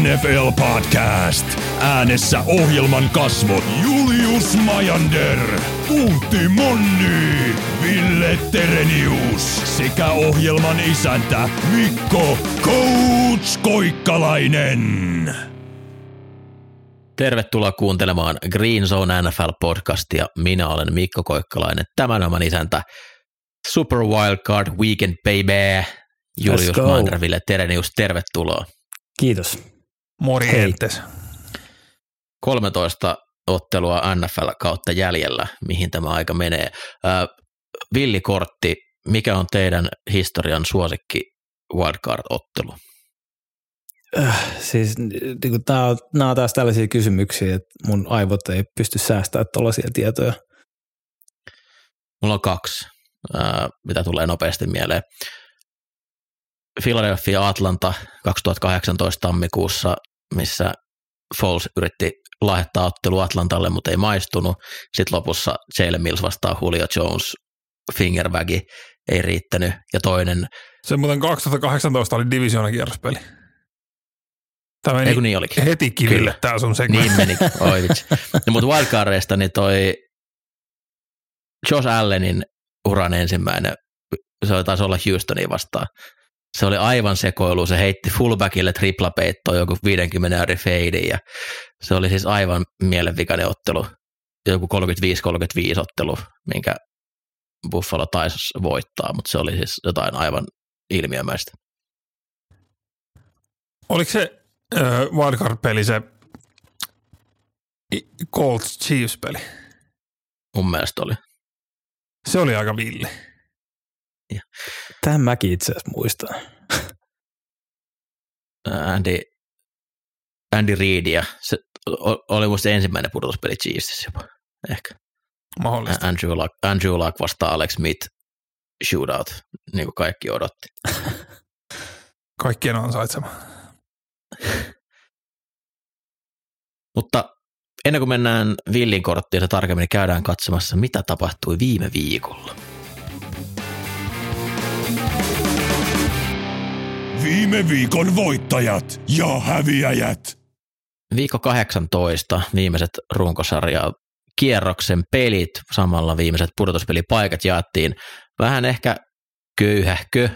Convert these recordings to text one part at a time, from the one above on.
NFL Podcast. Äänessä ohjelman kasvot Julius Majander, Puutti Monni, Ville Terenius sekä ohjelman isäntä Mikko Coach Koikkalainen. Tervetuloa kuuntelemaan Green Zone NFL-podcastia. Minä olen Mikko Koikkalainen, tämän oman isäntä Super Wildcard Weekend Baby. Julius go. Manderville Terenius, tervetuloa. Kiitos. Morjentes. 13 ottelua NFL kautta jäljellä, mihin tämä aika menee. Äh, villikortti, mikä on teidän historian suosikki wildcard-ottelu? Äh, siis niin nämä on, nämä on taas tällaisia kysymyksiä, että mun aivot ei pysty säästämään tällaisia tietoja. Mulla on kaksi, äh, mitä tulee nopeasti mieleen. Philadelphia Atlanta 2018 tammikuussa, missä Foles yritti lahjoittaa ottelu Atlantalle, mutta ei maistunut. Sitten lopussa Jalen Mills vastaa Julio Jones, fingerbagi, ei riittänyt. Ja toinen, Se muuten 2018 oli divisioonakierrospeli. Tämä meni niin olikin. heti kiville Kyllä. tämä sun segmentti. Niin meni, oi vitsi. No, mutta wildcardeista niin toi Josh Allenin uran ensimmäinen, se taisi olla Houstonia vastaan. Se oli aivan sekoilu, se heitti fullbackille triplapeittoon joku 50 ääri feidin ja se oli siis aivan mielenvikainen ottelu, joku 35-35 ottelu, minkä Buffalo taisi voittaa, mutta se oli siis jotain aivan ilmiömäistä. Oliko se äh, wildcard-peli se Colts Chiefs-peli? Mun mielestä oli. Se oli aika villi. Tämän mäkin itse asiassa muistan. Andy, Andy Reid ja se oli musta ensimmäinen pudotuspeli Chiefsissä jopa, ehkä. Mahdollista. Andrew Luck, Andrew Luck vastaa Alex Smith shootout, niin kuin kaikki odotti. Kaikkien ansaitsema. Mutta ennen kuin mennään Villin korttiin se tarkemmin, niin käydään katsomassa, mitä tapahtui viime viikolla. Viime viikon voittajat ja häviäjät. Viikko 18, viimeiset runkosarja kierroksen pelit, samalla viimeiset pudotuspelipaikat jaettiin vähän ehkä köyhähkö,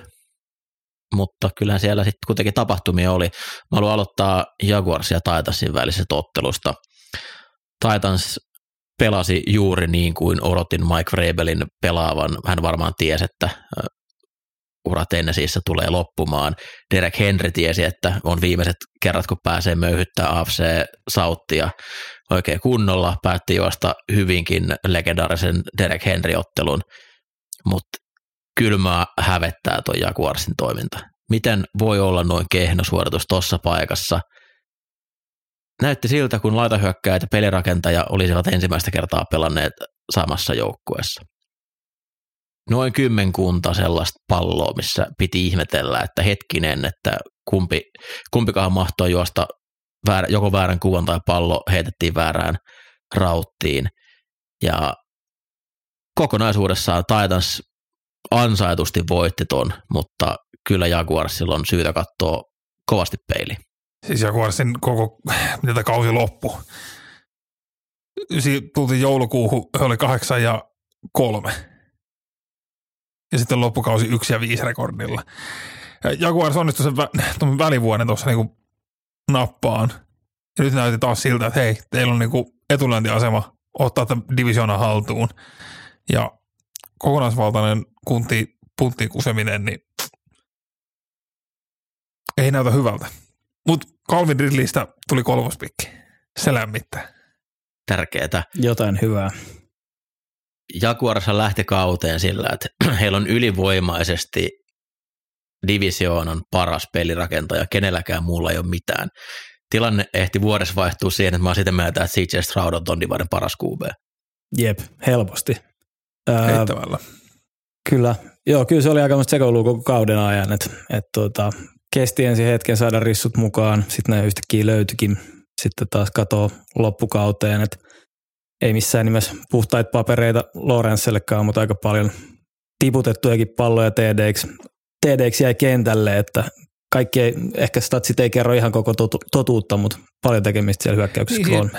mutta kyllä siellä sitten kuitenkin tapahtumia oli. Mä haluan aloittaa Jaguars ja Titansin välisestä ottelusta. Titans pelasi juuri niin kuin odotin Mike Vrabelin pelaavan. Hän varmaan tiesi, että ura Tennesseeissä tulee loppumaan. Derek Henry tiesi, että on viimeiset kerrat, kun pääsee möyhyttää AFC Sauttia oikein kunnolla. Päätti juosta hyvinkin legendaarisen Derek Henry-ottelun, mutta kylmää hävettää tuo Jaguarsin toiminta. Miten voi olla noin kehno suoritus tuossa paikassa? Näytti siltä, kun laitahyökkäjät ja pelirakentaja olisivat ensimmäistä kertaa pelanneet samassa joukkueessa. Noin kymmenkunta sellaista palloa, missä piti ihmetellä, että hetkinen, että kumpi, kumpikahan mahtoi juosta väärä, joko väärän kuvan tai pallo heitettiin väärään rauttiin. Ja kokonaisuudessaan Titans ansaitusti voitti ton, mutta kyllä Jaguarsilla on syytä katsoa kovasti peili. Siis Jaguarsin koko, mitä kausi loppu. Tultiin joulukuuhun, he oli kahdeksan ja kolme. Ja sitten loppukausi yksi ja viisi rekordilla. Ja Jaguars onnistui sen vä- tuon välivuoden tuossa niinku nappaan. Ja nyt näytti taas siltä, että hei, teillä on niinku etulyöntiasema ottaa tämän divisioonan haltuun. Ja kokonaisvaltainen kunti, puntin kuseminen, niin ei näytä hyvältä. Mutta Calvin Ridleystä tuli kolmospikki. Se lämmittää. Tärkeää. Jotain hyvää. Jaguarsa lähti kauteen sillä, että heillä on ylivoimaisesti divisioonan paras pelirakentaja, kenelläkään muulla ei ole mitään. Tilanne ehti vuodessa vaihtua siihen, että mä oon sitä mieltä, että CJ Stroud on ton divarin paras QB. Jep, helposti. Heittävällä. kyllä, joo, kyllä se oli aika sekoilua koko kauden ajan, että et, tota, kesti ensin hetken saada rissut mukaan, sitten ne yhtäkkiä löytyikin, sitten taas katoo loppukauteen, että ei missään nimessä puhtaita papereita Lorenzellekaan, mutta aika paljon tiputettujakin palloja TDX, TDX jäi kentälle, että kaikki ei, ehkä statsit ei kerro ihan koko totu, totuutta, mutta paljon tekemistä siellä hyökkäyksessä Niin, on.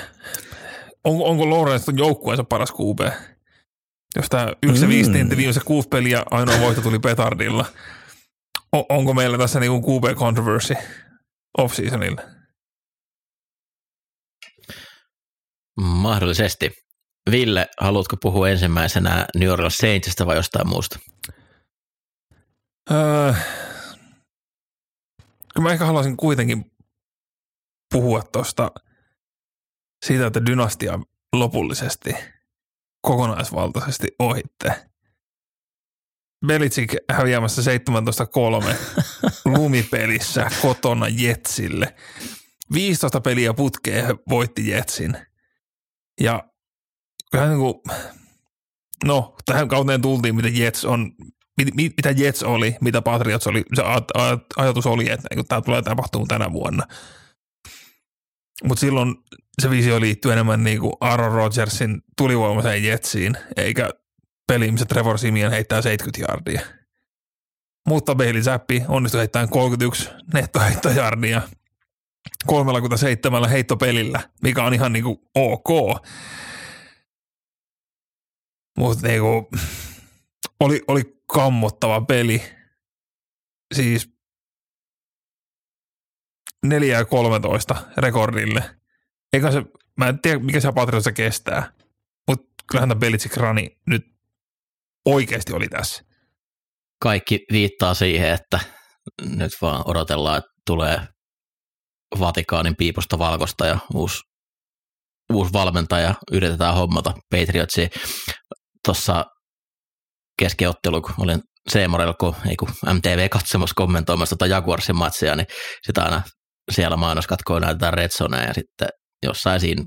On, onko Lawrence joukkueensa paras QB? Jos tämä 1 mm. 5 tintti viimeiset kuusi peliä, ainoa voitto tuli petardilla. O, onko meillä tässä niinku QB controversy off-seasonilla? Mahdollisesti. Ville, haluatko puhua ensimmäisenä New Orleans Saintsista vai jostain muusta? Öö, kyllä mä ehkä haluaisin kuitenkin puhua tuosta siitä, että dynastia lopullisesti kokonaisvaltaisesti ohitte. Belichick häviämässä 17-3 lumipelissä kotona Jetsille. 15 peliä putkeen voitti Jetsin. Ja kyllähän niin kuin, no tähän kauteen tultiin, mitä Jets on, mit- mit- mitä Jets oli, mitä Patriots oli, se aj- aj- ajatus oli, että niin tämä tulee tapahtumaan tänä vuonna. Mutta silloin se visio liittyy enemmän niin kuin Aaron Rodgersin tulivoimaiseen Jetsiin, eikä peliin, missä Trevor Simeon heittää 70 jardia. Mutta Bailey Zappi onnistui heittämään 31 nettoheittojardia 37 heittopelillä, mikä on ihan niinku ok. Mutta niinku, oli, oli kammottava peli. Siis 4 ja 13 rekordille. Eikä se, mä en tiedä mikä se Patriossa kestää, mutta kyllähän tämä Belichick rani nyt oikeasti oli tässä. Kaikki viittaa siihen, että nyt vaan odotellaan, että tulee Vatikaanin piipusta valkosta ja uusi, uusi valmentaja yritetään hommata Patriotsiin. Tuossa keskiottelu, kun olin Seemorella, kun, ei kun MTV katsomassa kommentoimassa tota Jaguarsin matsia, niin sitä aina siellä mainoskatkoon näytetään Red Zonea ja sitten jossain siinä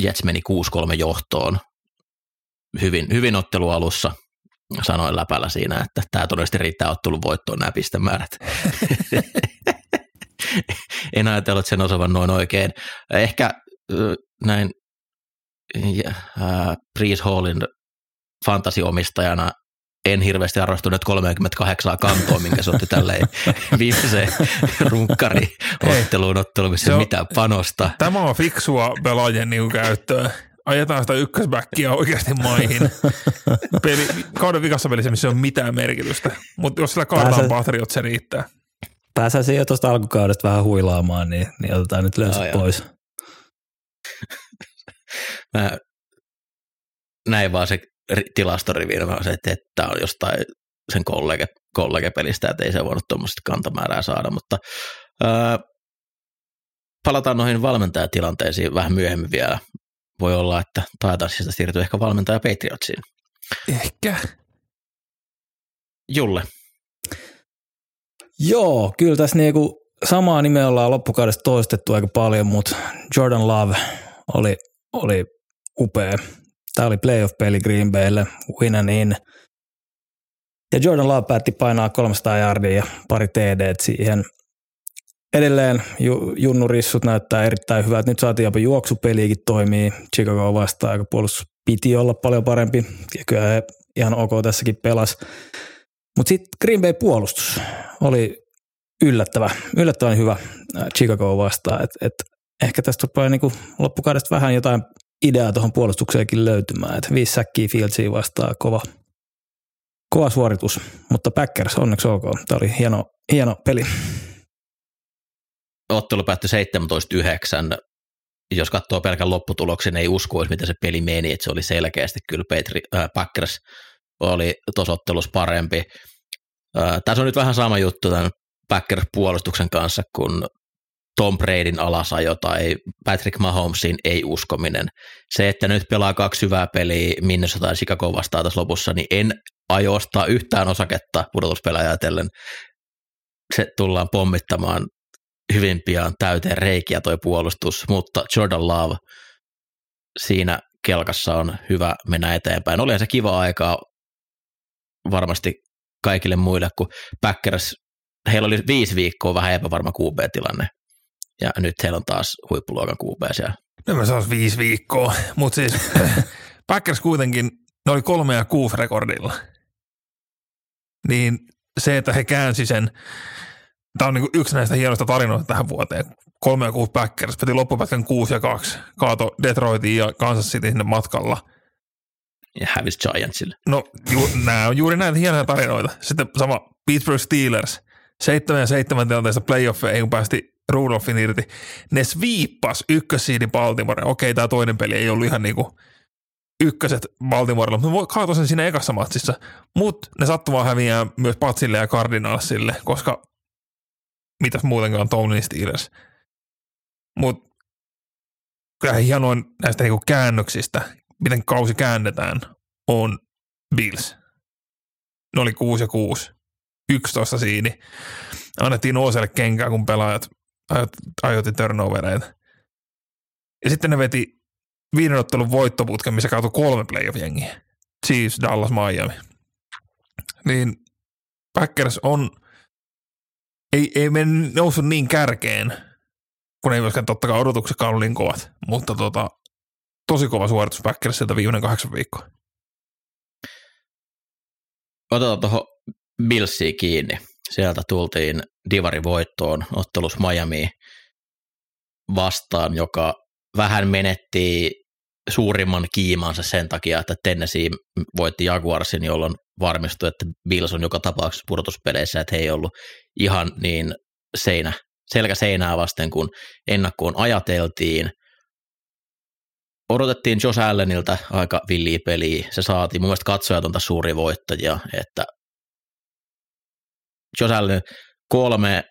Jets meni 6-3 johtoon hyvin, hyvin ottelu alussa. Sanoin läpällä siinä, että tämä todennäköisesti riittää ottelun voittoon nämä pistemäärät. en ajatellut, että sen osavan noin oikein. Ehkä näin äh, Breeze Hallin fantasiomistajana en hirveästi arvostunut 38 kantoa, minkä se otti tälleen viimeiseen runkkariotteluun otteluun, missä ei mitään panosta. Tämä on fiksua pelaajien niin käyttöä. Ajetaan sitä ykkösbackia oikeasti maihin. Peli, kauden vikassa pelissä, missä ei ole mitään merkitystä. Mutta jos sillä kaudella on Patriot, se riittää. Pääsäisin jo tuosta alkukaudesta vähän huilaamaan, niin, niin otetaan nyt löysät pois. Mä näin vaan se tilastorivi, että tämä on jostain sen kollege, kollegepelistä, että ei se voinut tuommoista kantamäärää saada, mutta ää, palataan noihin valmentajatilanteisiin vähän myöhemmin vielä. Voi olla, että Taitansista siirtyy ehkä valmentaja Patriotsiin. Ehkä. Julle. Joo, kyllä tässä niinku samaa nimeä ollaan loppukaudesta toistettu aika paljon, mutta Jordan Love oli, oli upea. Tämä oli playoff-peli Green Baylle, win and in. Ja Jordan Love päätti painaa 300 yardia ja pari TD siihen. Edelleen ju, junnurissut näyttää erittäin hyvältä. Nyt saatiin jopa juoksupeliäkin toimii. Chicago vastaan, aika puolustus piti olla paljon parempi. Ja kyllä he ihan ok tässäkin pelas. Mutta sitten Green Bay puolustus oli yllättävä, yllättävän hyvä Chicago vastaan. Et, et ehkä tästä rupeaa niinku loppukaudesta vähän jotain ideaa tuohon puolustukseenkin löytymään. Et viisi säkkiä Fieldsia vastaan kova, kova suoritus, mutta Packers onneksi ok. Tämä oli hieno, hieno peli. Ottelu päättyi 17-9. Jos katsoo pelkän lopputuloksen, ei uskoisi, miten se peli meni, että se oli selkeästi kyllä Petri, äh, Packers oli tuossa ottelussa parempi. Äh, tässä on nyt vähän sama juttu tämän Packers-puolustuksen kanssa, kun Tom Bradyn alasajo tai Patrick Mahomesin ei-uskominen. Se, että nyt pelaa kaksi hyvää peliä Minnesota ja Chicago vastaan tässä lopussa, niin en aio ostaa yhtään osaketta pudotuspelejä ajatellen. Se tullaan pommittamaan hyvin pian täyteen reikiä toi puolustus, mutta Jordan Love siinä kelkassa on hyvä mennä eteenpäin. Oli se kiva aikaa varmasti kaikille muille, kun Packers, heillä oli viisi viikkoa vähän epävarma QB-tilanne, ja nyt heillä on taas huippuluokan QB siellä. No mä sanoisin viisi viikkoa, mutta siis Packers kuitenkin, ne oli kolme ja kuusi rekordilla. Niin se, että he käänsi sen tämä on niin yksi näistä hienoista tarinoista tähän vuoteen. Kolme ja kuusi Packers, piti loppupätkän kuusi ja kaksi. Kaato Detroitiin ja Kansas City sinne matkalla. Hävisi Giantsille. No, ju, nämä on juuri näitä hienoja tarinoita. Sitten sama Pittsburgh Steelers, 7 ja 7 tilanteessa playoffeihin, kun päästi Rudolphin irti. Ne sviippas ykkössiidin Baltimore. Okei, tämä toinen peli ei ollut ihan niinku ykköset Baltimorella, mutta ne kaatoi sen siinä ekassa matsissa. Mutta ne sattumaan häviää myös Patsille ja Cardinalsille, koska mitäs muutenkaan Tony Steelers. Mutta kyllä hienoin näistä niinku käännöksistä, miten kausi käännetään, on Bills. Ne oli 6 ja 6. 11 siini. Annettiin Ooselle kenkää, kun pelaajat ajoitti turnovereita. Ja sitten ne veti viiden ottelun voittoputken, missä kaatui kolme playoff-jengiä. Chiefs, Dallas, Miami. Niin Packers on, ei, ei mene noussut niin kärkeen, kun ei myöskään totta kai odotukset ollut niin kovat, mutta tota, tosi kova suoritus Packersilta viimeinen kahdeksan viikkoa. Otetaan tuohon Billsiin kiinni. Sieltä tultiin Divari voittoon ottelus Miami vastaan, joka vähän menetti suurimman kiimansa sen takia, että Tennessee voitti Jaguarsin, jolloin varmistui, että Bills on joka tapauksessa pudotuspeleissä, että he ei ollut ihan niin seinä, selkä seinää vasten, kun ennakkoon ajateltiin. Odotettiin Josh Allenilta aika villiä peliä. Se saatiin mun mielestä katsojatonta suuri voittajia, että Josh Allen kolme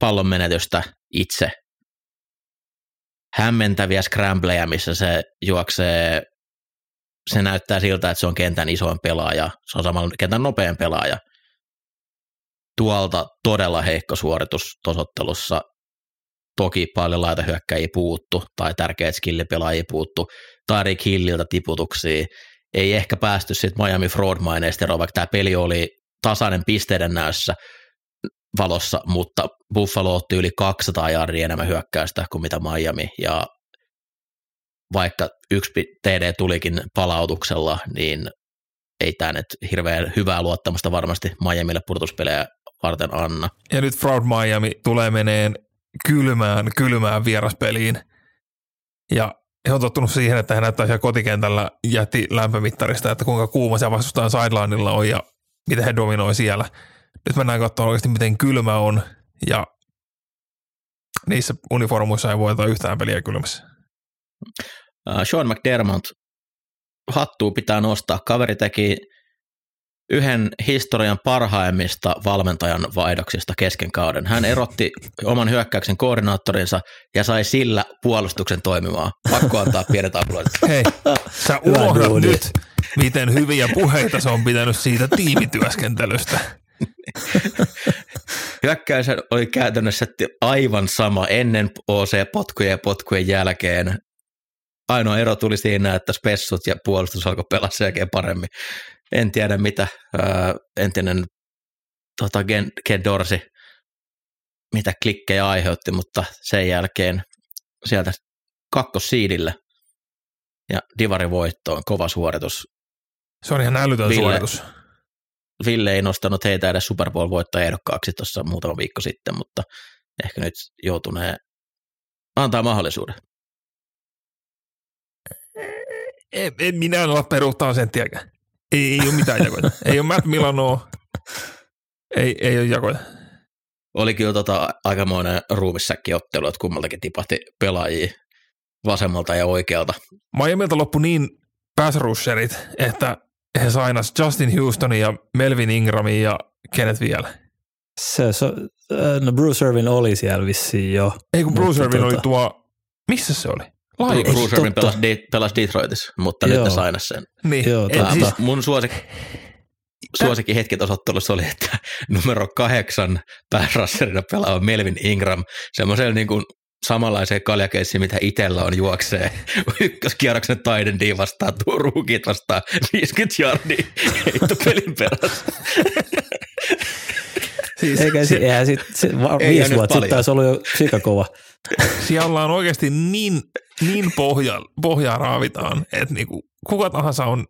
pallon menetystä itse hämmentäviä scrambleja, missä se juoksee, se näyttää siltä, että se on kentän isoin pelaaja, se on samalla kentän nopein pelaaja. Tuolta todella heikko suoritus tosottelussa. Toki paljon laitahyökkäjiä puuttu tai tärkeät skillipelaajia puuttu. Tarik Hilliltä tiputuksia. Ei ehkä päästy sitten Miami Fraud-maineista vaikka tämä peli oli tasainen pisteiden näössä valossa, mutta Buffalo otti yli 200 jardia enemmän hyökkäystä kuin mitä Miami, ja vaikka yksi TD tulikin palautuksella, niin ei tämä nyt hirveän hyvää luottamusta varmasti Miamille purtuspelejä varten anna. Ja nyt Fraud Miami tulee meneen kylmään, kylmään vieraspeliin. Ja he on tottunut siihen, että he näyttää siellä kotikentällä jätti lämpömittarista, että kuinka kuuma se vastustajan sidelineilla on ja miten he dominoi siellä. Nyt mennään katsomaan oikeasti, miten kylmä on ja niissä uniformuissa ei voita yhtään peliä kylmässä. Uh, Sean McDermott, hattuu pitää nostaa. Kaveri teki yhden historian parhaimmista valmentajan vaihdoksista kesken kauden. Hän erotti oman hyökkäyksen koordinaattorinsa ja sai sillä puolustuksen toimimaan. Pakko antaa pienet aplodit. Hei, sä unohdat nyt, miten hyviä puheita se on pitänyt siitä tiimityöskentelystä. Hyökkäys oli käytännössä aivan sama ennen OC-potkujen ja potkujen jälkeen. Ainoa ero tuli siinä, että spessut ja puolustus alkoi pelaa sen jälkeen paremmin. En tiedä mitä ää, entinen tota, Ken, Ken Dorsi, mitä klikkejä aiheutti, mutta sen jälkeen sieltä kakkossiidille ja Divari voittoon, kova suoritus. Se on ihan älytön Ville, suoritus. Ville ei nostanut heitä edes Super Bowl ehdokkaaksi tuossa muutama viikko sitten, mutta ehkä nyt joutunee antaa mahdollisuuden. En, en minä en ole peruuttaa senttiäkään. Ei, ei ole mitään jakoja. ei ole Matt Milanoa. Ei, ei ole jakoja. Oli kyllä tota aikamoinen ruumissäkkiottelu, että kummaltakin tipahti pelaajia vasemmalta ja oikealta. Miamilta loppui niin pass että he sainas Justin Houstonin ja Melvin Ingramin ja kenet vielä? Se, se, äh, no Bruce Irvin oli siellä vissiin jo. Ei kun Bruce Irvin tota... oli tuo, missä se oli? Lions. Bruce Irvin pelasi, pelasi Detroitissa, mutta Joo. nyt ne sainas sen. Niin. Joo, tota. siis, mun suosik, suosikin hetki osattelussa oli, että numero kahdeksan pääsrasserina pelaava Melvin Ingram, semmoisella niin kuin samanlaiseen kaljakeissiin, mitä itsellä on juoksee. Ykköskierroksen Taidendiin vastaan, ruukit vastaan 50 jardia heitto pelin perässä. Siis, Eikä se, eihän sit, se, ei viisi vuotta sitten taisi ollut jo sikakova. Siellä ollaan oikeasti niin, niin pohja, pohjaa raavitaan, että niinku, kuka tahansa on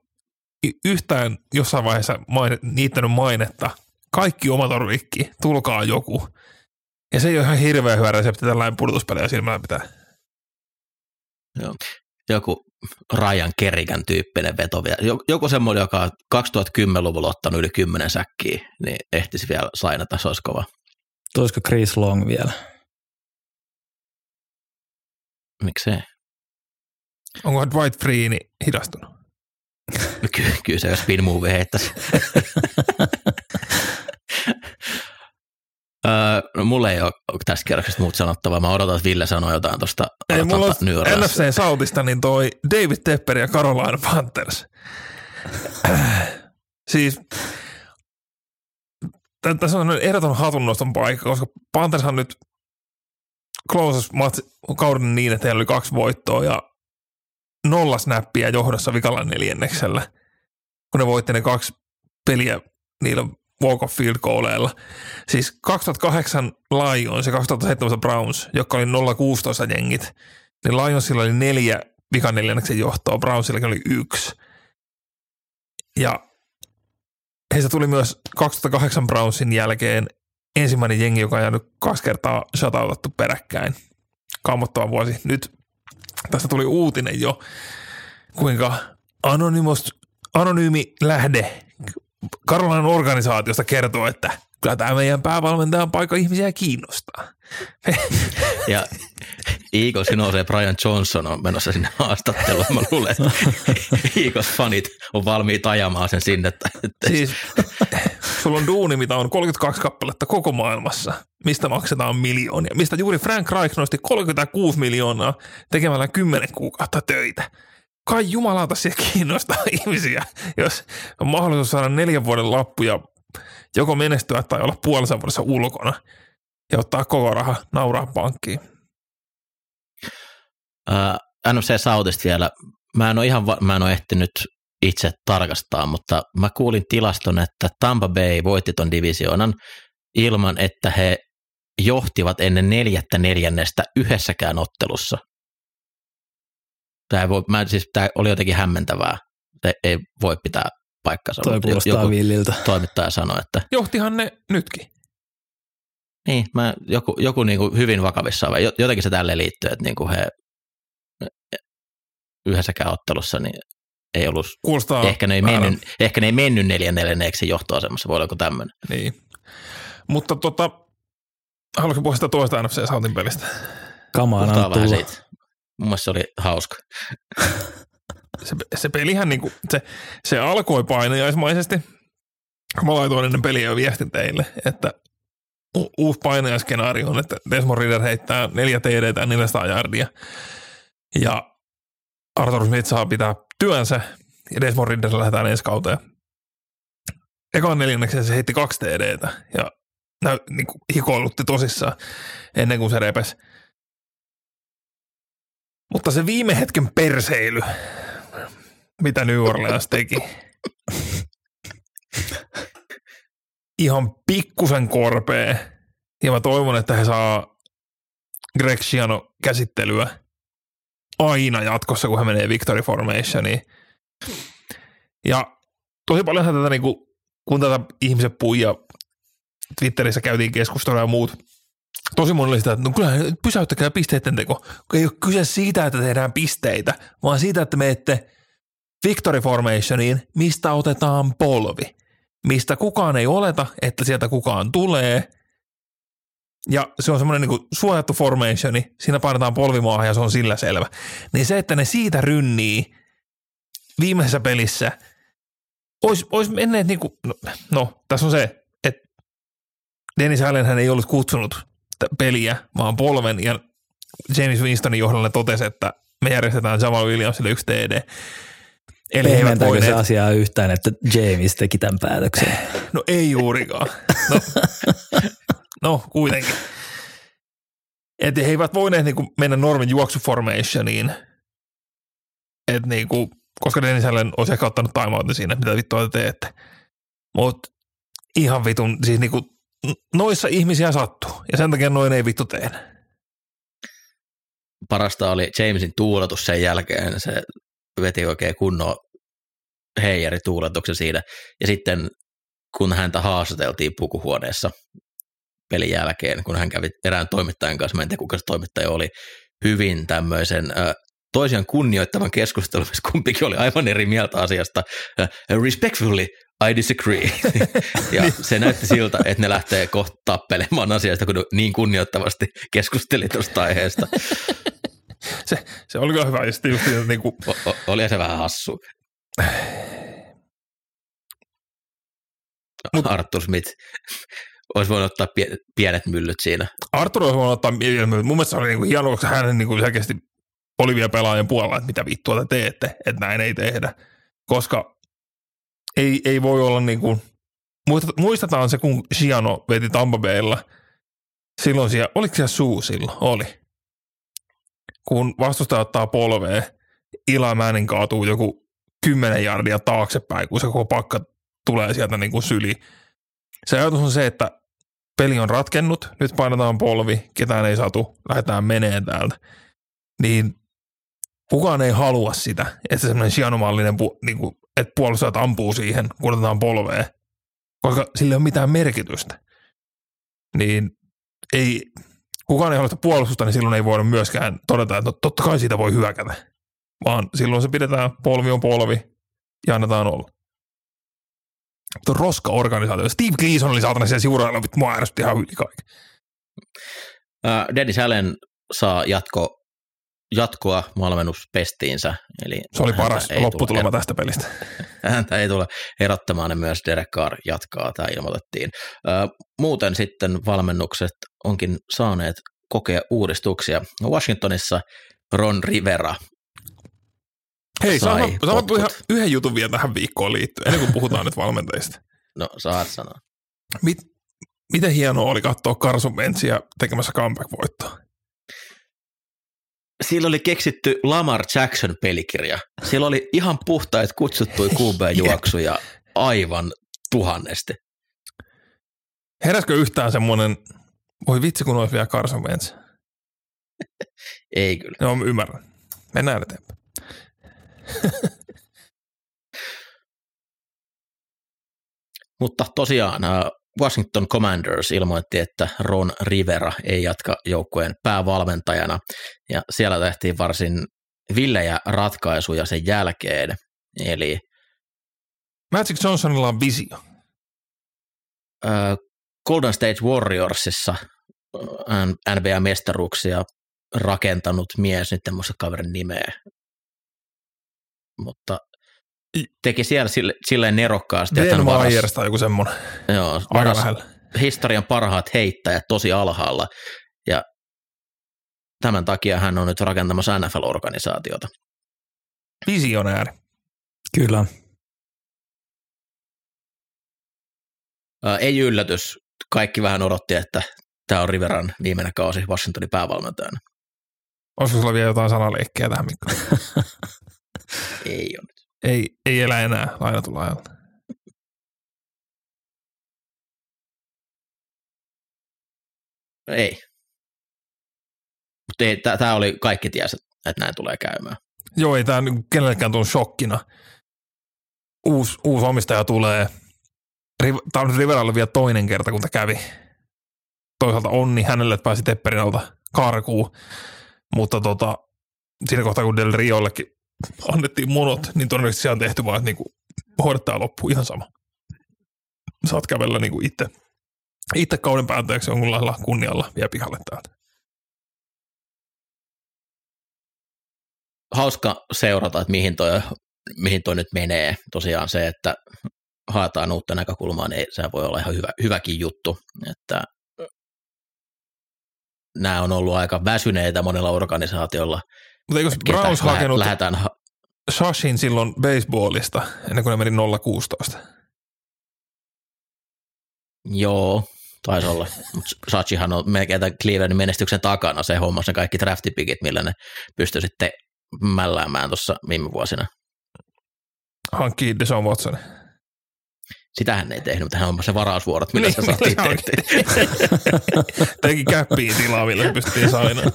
yhtään jossain vaiheessa maine, niittänyt mainetta Kaikki omat on rikki, tulkaa joku. Ja se ei ole ihan hirveän hyvä resepti tällainen pudotuspelejä silmällä pitää. Joku Ryan Kerrigan tyyppinen veto vielä. Jo- Joku semmoinen, joka on 2010-luvulla ottanut yli 10 säkkiä, niin ehtisi vielä sainata, se olisi kova. Tuolisiko Chris Long vielä? Miksei? Onko Dwight Free niin hidastunut? Ky- kyllä se spin move heittäisi. Öö, no mulla ei ole tästä kerroksesta muuta sanottavaa. Mä odotan, että Ville sanoo jotain tuosta Ei, mulla on. NFC Southista niin toi David Tepper ja Carolina Panthers. siis tä- tässä on ehdoton hatunnoston paikka, koska Panthershan nyt closest match kauden niin, että heillä oli kaksi voittoa ja nolla snappia johdossa vikalla neljänneksellä, kun ne voitti ne kaksi peliä niillä walk of field goaleilla. Siis 2008 Lions ja 2017 Browns, jotka oli 0-16 jengit, niin Lionsilla oli neljä vikan neljänneksen johtoa, Brownsillakin oli yksi. Ja heistä tuli myös 2008 Brownsin jälkeen ensimmäinen jengi, joka on jäänyt kaksi kertaa shutoutattu peräkkäin. Kammottava vuosi. Nyt tästä tuli uutinen jo, kuinka anonymous, anonyymi lähde Karolainen organisaatiosta kertoo, että kyllä tämä meidän päävalmentajan paikka ihmisiä kiinnostaa. Ja Eagles nousee Brian Johnson on menossa sinne haastatteluun. Mä luulen, että Eagles-fanit on valmiit ajamaan sen sinne. Siis sulla on duuni, mitä on 32 kappaletta koko maailmassa, mistä maksetaan miljoonia, mistä juuri Frank Reich nosti 36 miljoonaa tekemällä 10 kuukautta töitä. Kai jumalauta se kiinnostaa ihmisiä, jos on mahdollisuus saada neljän vuoden lappu ja joko menestyä tai olla puolessa vuodessa ulkona ja ottaa koko raha nauraa pankkiin. Ää, NFC Southista vielä. Mä en ole ihan, va- mä en ole ehtinyt itse tarkastaa, mutta mä kuulin tilaston, että Tampa Bay voitti ton divisioonan ilman, että he johtivat ennen neljättä neljännestä yhdessäkään ottelussa. Tämä, voi, mä, siis, tämä oli jotenkin hämmentävää. Tämä ei voi pitää paikkansa. Toi kuulostaa joku villiltä. toimittaja sanoi, että Johtihan ne nytkin. niin, mä, joku, joku niin kuin hyvin vakavissaan, vai jo- jotenkin se tälleen liittyy, että niin kuin he yhdessäkään ottelussa niin ei ollut, Kuulostaa ehkä, ne ei mennyt, ehkä ne ei mennyt neljän neljänneeksi johtoasemassa, voi olla joku tämmöinen. Niin. Mutta tota, haluatko puhua sitä toista NFC Southin pelistä? Kamaan vähän tullut. siitä. Mun mielestä se oli hauska. Se, se pelihän niinku, se, se alkoi painajaismaisesti. Mä laitoin ennen peliä jo viestin teille, että u- uusi painajaskenaario on, että Desmond Ritter heittää neljä TD ja 400 jardia. Ja Arthur Smith saa pitää työnsä ja Desmond Ritter lähdetään ensi kauteen. Ekan neljänneksi se heitti kaksi TDtä ja näy, niin kuin hikoilutti tosissaan ennen kuin se repesi. Mutta se viime hetken perseily, mitä New Orleans teki. Ihan pikkusen korpea. Ja mä toivon, että he saa Greg Schiano käsittelyä aina jatkossa, kun he menee Victory Formationiin. Ja tosi paljon tätä, niin kuin, kun tätä ihmiset pui ja Twitterissä käytiin keskustelua ja muut, tosi moni oli sitä, että no kyllä pysäyttäkää pisteiden teko. Ei ole kyse siitä, että tehdään pisteitä, vaan siitä, että menette Victory Formationiin, mistä otetaan polvi. Mistä kukaan ei oleta, että sieltä kukaan tulee. Ja se on semmoinen niin suojattu formationi, siinä painetaan polvimaahan ja se on sillä selvä. Niin se, että ne siitä rynnii viimeisessä pelissä, olisi, olisi menneet niin kuin, no, no, tässä on se, että Dennis Allen hän ei ollut kutsunut peliä, vaan polven ja James Winstonin johdolla totesi, että me järjestetään Jamal Williamsille yksi TD. Eli he eivät Pehmentääkö se voineet, asiaa yhtään, että James teki tämän päätöksen? no ei juurikaan. No, no kuitenkin. Että he eivät voineet niinku mennä normin juoksuformationiin, et niinku, koska Dennis Allen olisi ehkä ottanut timeoutin siinä, mitä vittua te teette. Mutta ihan vitun, siis niinku, noissa ihmisiä sattuu, ja sen takia noin ei vittu tehdä. Parasta oli Jamesin tuuletus sen jälkeen, se veti oikein kunnon heijarituuletuksen siinä. Ja sitten kun häntä haastateltiin pukuhuoneessa pelin jälkeen, kun hän kävi erään toimittajan kanssa, mä en tiedä kuka se toimittaja oli, hyvin tämmöisen toisiaan kunnioittavan keskustelun, missä kumpikin oli aivan eri mieltä asiasta. Respectfully, I disagree. ja se näytti siltä, että ne lähtee kohta tappelemaan asiasta, kun niin kunnioittavasti keskusteli tuosta aiheesta. Se, se oli hyvä. Ja sitten just niin kuin, O- o- oli se vähän hassu. Mut- Arthur Smith olisi voinut ottaa pie- pienet myllyt siinä. Arthur olisi voinut ottaa mieleen, mutta mun mielestä se oli niin kuin hienoa, koska hän niin kuin selkeästi oli vielä pelaajan puolella, että mitä vittua te teette, että näin ei tehdä. Koska ei, ei voi olla niin kuin, muistetaan se, kun Shiano veti Tampa Baylla, silloin siellä, oliko siellä suu silloin? Oli. Kun vastustaja ottaa polveen, Manning kaatuu joku kymmenen jardia taaksepäin, kun se koko pakka tulee sieltä niin kuin syli. Se ajatus on se, että peli on ratkennut, nyt painetaan polvi, ketään ei satu, lähdetään meneen täältä. Niin kukaan ei halua sitä, että semmoinen sianomallinen, niin kuin, että puolustajat ampuu siihen, kun otetaan polveen, koska sillä ei ole mitään merkitystä. Niin ei, kukaan ei halua puolustusta, niin silloin ei voida myöskään todeta, että no, totta kai siitä voi hyökätä, vaan silloin se pidetään, polvi on polvi ja annetaan olla. Tuo roska-organisaatio. Steve Gleason oli saatana siellä sivureilla, mutta mua ärsytti ihan yli kaiken. Uh, Dennis Allen saa jatko, jatkoa valmennuspestiinsä. Eli Se oli paras lopputulema tule, tästä pelistä. häntä ei tule erottamaan, ja myös Derek Carr jatkaa, tämä ilmoitettiin. Muuten sitten valmennukset onkin saaneet kokea uudistuksia. Washingtonissa Ron Rivera Hei, Sai saan, saan potkut. yhden, yhden jutun vielä tähän viikkoon liittyen, ennen kuin puhutaan nyt valmentajista. No, saat sanoa. Mit, miten hienoa oli katsoa Carson Wentzia tekemässä comeback-voittoa? Sillä oli keksitty Lamar Jackson pelikirja. Siellä oli ihan puhtaita kutsuttuja QB-juoksuja aivan tuhannesti. Heräskö yhtään semmoinen, voi vitsi kun olisi vielä Carson Wentz? Ei kyllä. Joo, mä ymmärrän. Mennään eteenpäin. Mutta tosiaan äh, Washington Commanders ilmoitti, että Ron Rivera ei jatka joukkueen päävalmentajana. Ja siellä tehtiin varsin villejä ratkaisuja sen jälkeen. Eli Magic Johnsonilla on visio. äh, Golden State Warriorsissa NBA-mestaruuksia rakentanut mies, nyt en muista kaverin nimeä, mutta teki siellä sille, silleen nerokkaasti, Ben Myers tai joku semmoinen. joo, Aika varas lähellä. historian parhaat heittäjät tosi alhaalla ja tämän takia hän on nyt rakentamassa NFL-organisaatiota. Visionääri. Kyllä. Ää, ei yllätys, kaikki vähän odotti, että tämä on Riveran viimeinen kausi Washingtonin päävalmentajana. Olisiko sulla vielä jotain sanaleikkiä tähän, Mikko? Ei ole. ei, ei elä enää lainatulla ajalla. Ei. Mutta tämä oli, kaikki tiesi, että näin tulee käymään. Joo, ei tämä niinku kenellekään tullut shokkina. Uusi, uusi omistaja tulee. Tämä on Riveralle vielä toinen kerta, kun tämä kävi. Toisaalta onni hänelle, että pääsi Tepperin alta karkuun. Mutta tota, siinä kohtaa, kun Del Riollekin annettiin monot, niin todennäköisesti siellä on tehty vaan, että niinku, hoidetaan loppu ihan sama. Saat kävellä niinku itse, itse kauden päätteeksi jonkun lailla kunnialla vielä pihalle täältä. hauska seurata, että mihin toi, mihin toi nyt menee. Tosiaan se, että haetaan uutta näkökulmaa, niin se voi olla ihan hyvä, hyväkin juttu. Että nämä on ollut aika väsyneitä monella organisaatiolla. Mutta eikö Browns hakenut lähdetään, ha- Shashin silloin baseballista, ennen kuin ne meni 016. joo, taisi olla. Sachihan on melkein tämän Clevelandin menestyksen takana. Se hommas ne kaikki draftipikit, millä ne pystyi sitten mälläämään tuossa viime vuosina. Hankkii Deshaun Watson. Sitähän ei tehnyt, mutta hän hommasi se varausvuorot, millä Niin, se saatiin se tehtyä. Teki käppiin tilaa, millä pystyttiin sainaan.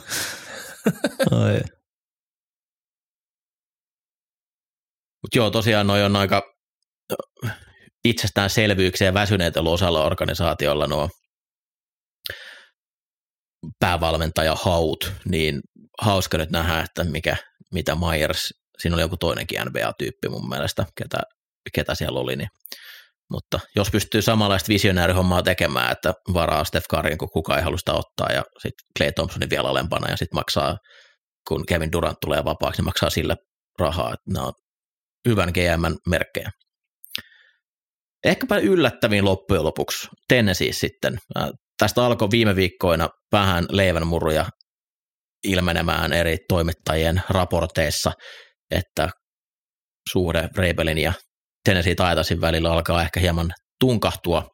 Mutta joo, tosiaan noi on aika itsestäänselvyyksiä väsyneet ollut osalla organisaatiolla nuo päävalmentaja haut, niin hauska nyt nähdä, että mikä, mitä Myers, siinä oli joku toinenkin NBA-tyyppi mun mielestä, ketä, ketä siellä oli, niin mutta jos pystyy samanlaista visionäärihommaa tekemään, että varaa Steph Curryn, kun kukaan ei halua sitä ottaa, ja sitten Clay Thompsonin vielä alempana, ja sitten maksaa, kun Kevin Durant tulee vapaaksi, niin maksaa sille rahaa. Että nämä on hyvän GM merkkejä. Ehkäpä yllättäviin loppujen lopuksi Tennessee sitten. Tästä alkoi viime viikkoina vähän leivänmuruja ilmenemään eri toimittajien raporteissa, että suhde Rebelin ja Tennessee Titansin välillä alkaa ehkä hieman tunkahtua.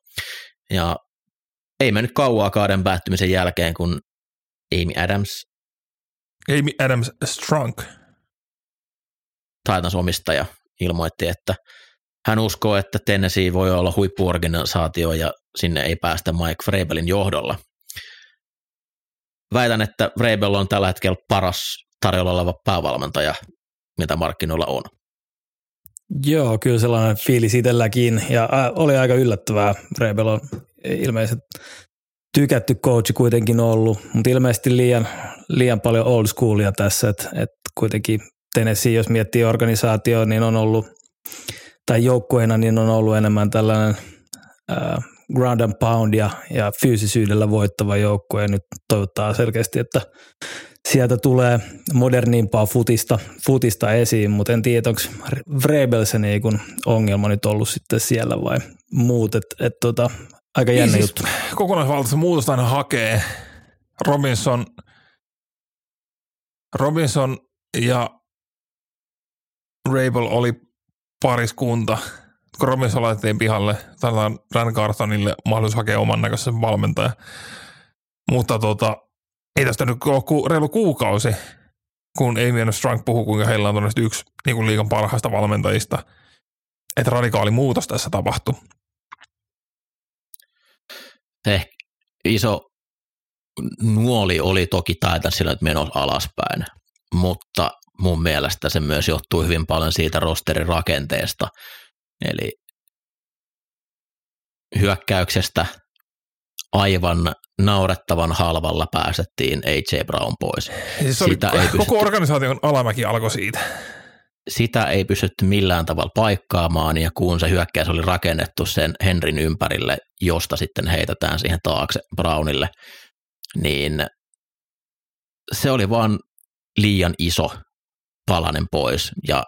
Ja ei mennyt kauaa kauden päättymisen jälkeen, kun Amy Adams. Amy Adams Strunk. Titans omistaja ilmoitti, että hän uskoo, että Tennessee voi olla huippuorganisaatio ja sinne ei päästä Mike Vrabelin johdolla. Väitän, että Vrabel on tällä hetkellä paras tarjolla oleva päävalmentaja, mitä markkinoilla on. Joo, kyllä sellainen fiilis itselläkin ja oli aika yllättävää. Rebel on ilmeisesti tykätty coachi kuitenkin ollut, mutta ilmeisesti liian, liian paljon old schoolia tässä, että et kuitenkin Tennessee, jos miettii organisaatio, niin on ollut, tai joukkueena, niin on ollut enemmän tällainen äh, ground and pound ja, ja fyysisyydellä voittava joukkue nyt toivottaa selkeästi, että sieltä tulee modernimpaa futista, futista esiin, mutta en tiedä, onko Vrebel se niin kun ongelma nyt ollut sitten siellä vai muut, että et tota, aika jännä niin juttu. Siis kokonaisvaltaista muutosta aina hakee. Robinson, Robinson ja Rabel oli pariskunta. Kun Robinson laitettiin pihalle, sanotaan Dan Cartonille mahdollisuus hakea oman näköisen valmentajan. Mutta tota, ei tästä nyt ole ku, reilu kuukausi, kun Amy Strunk puhuu, kuinka heillä on todennäköisesti yksi niin kuin liikan parhaista valmentajista. Että radikaali muutos tässä tapahtui. Eh, iso nuoli oli toki sillä, että menossa alaspäin, mutta mun mielestä se myös johtuu hyvin paljon siitä rosterin rakenteesta. Eli hyökkäyksestä aivan naurettavan halvalla päästettiin AJ Brown pois. Siis oli, Sitä ei koko pystytty, organisaation alamäki alkoi siitä. Sitä ei pystytty millään tavalla paikkaamaan ja kun se hyökkäys oli rakennettu sen Henrin ympärille, josta sitten heitetään siihen taakse Brownille, niin se oli vaan liian iso palanen pois ja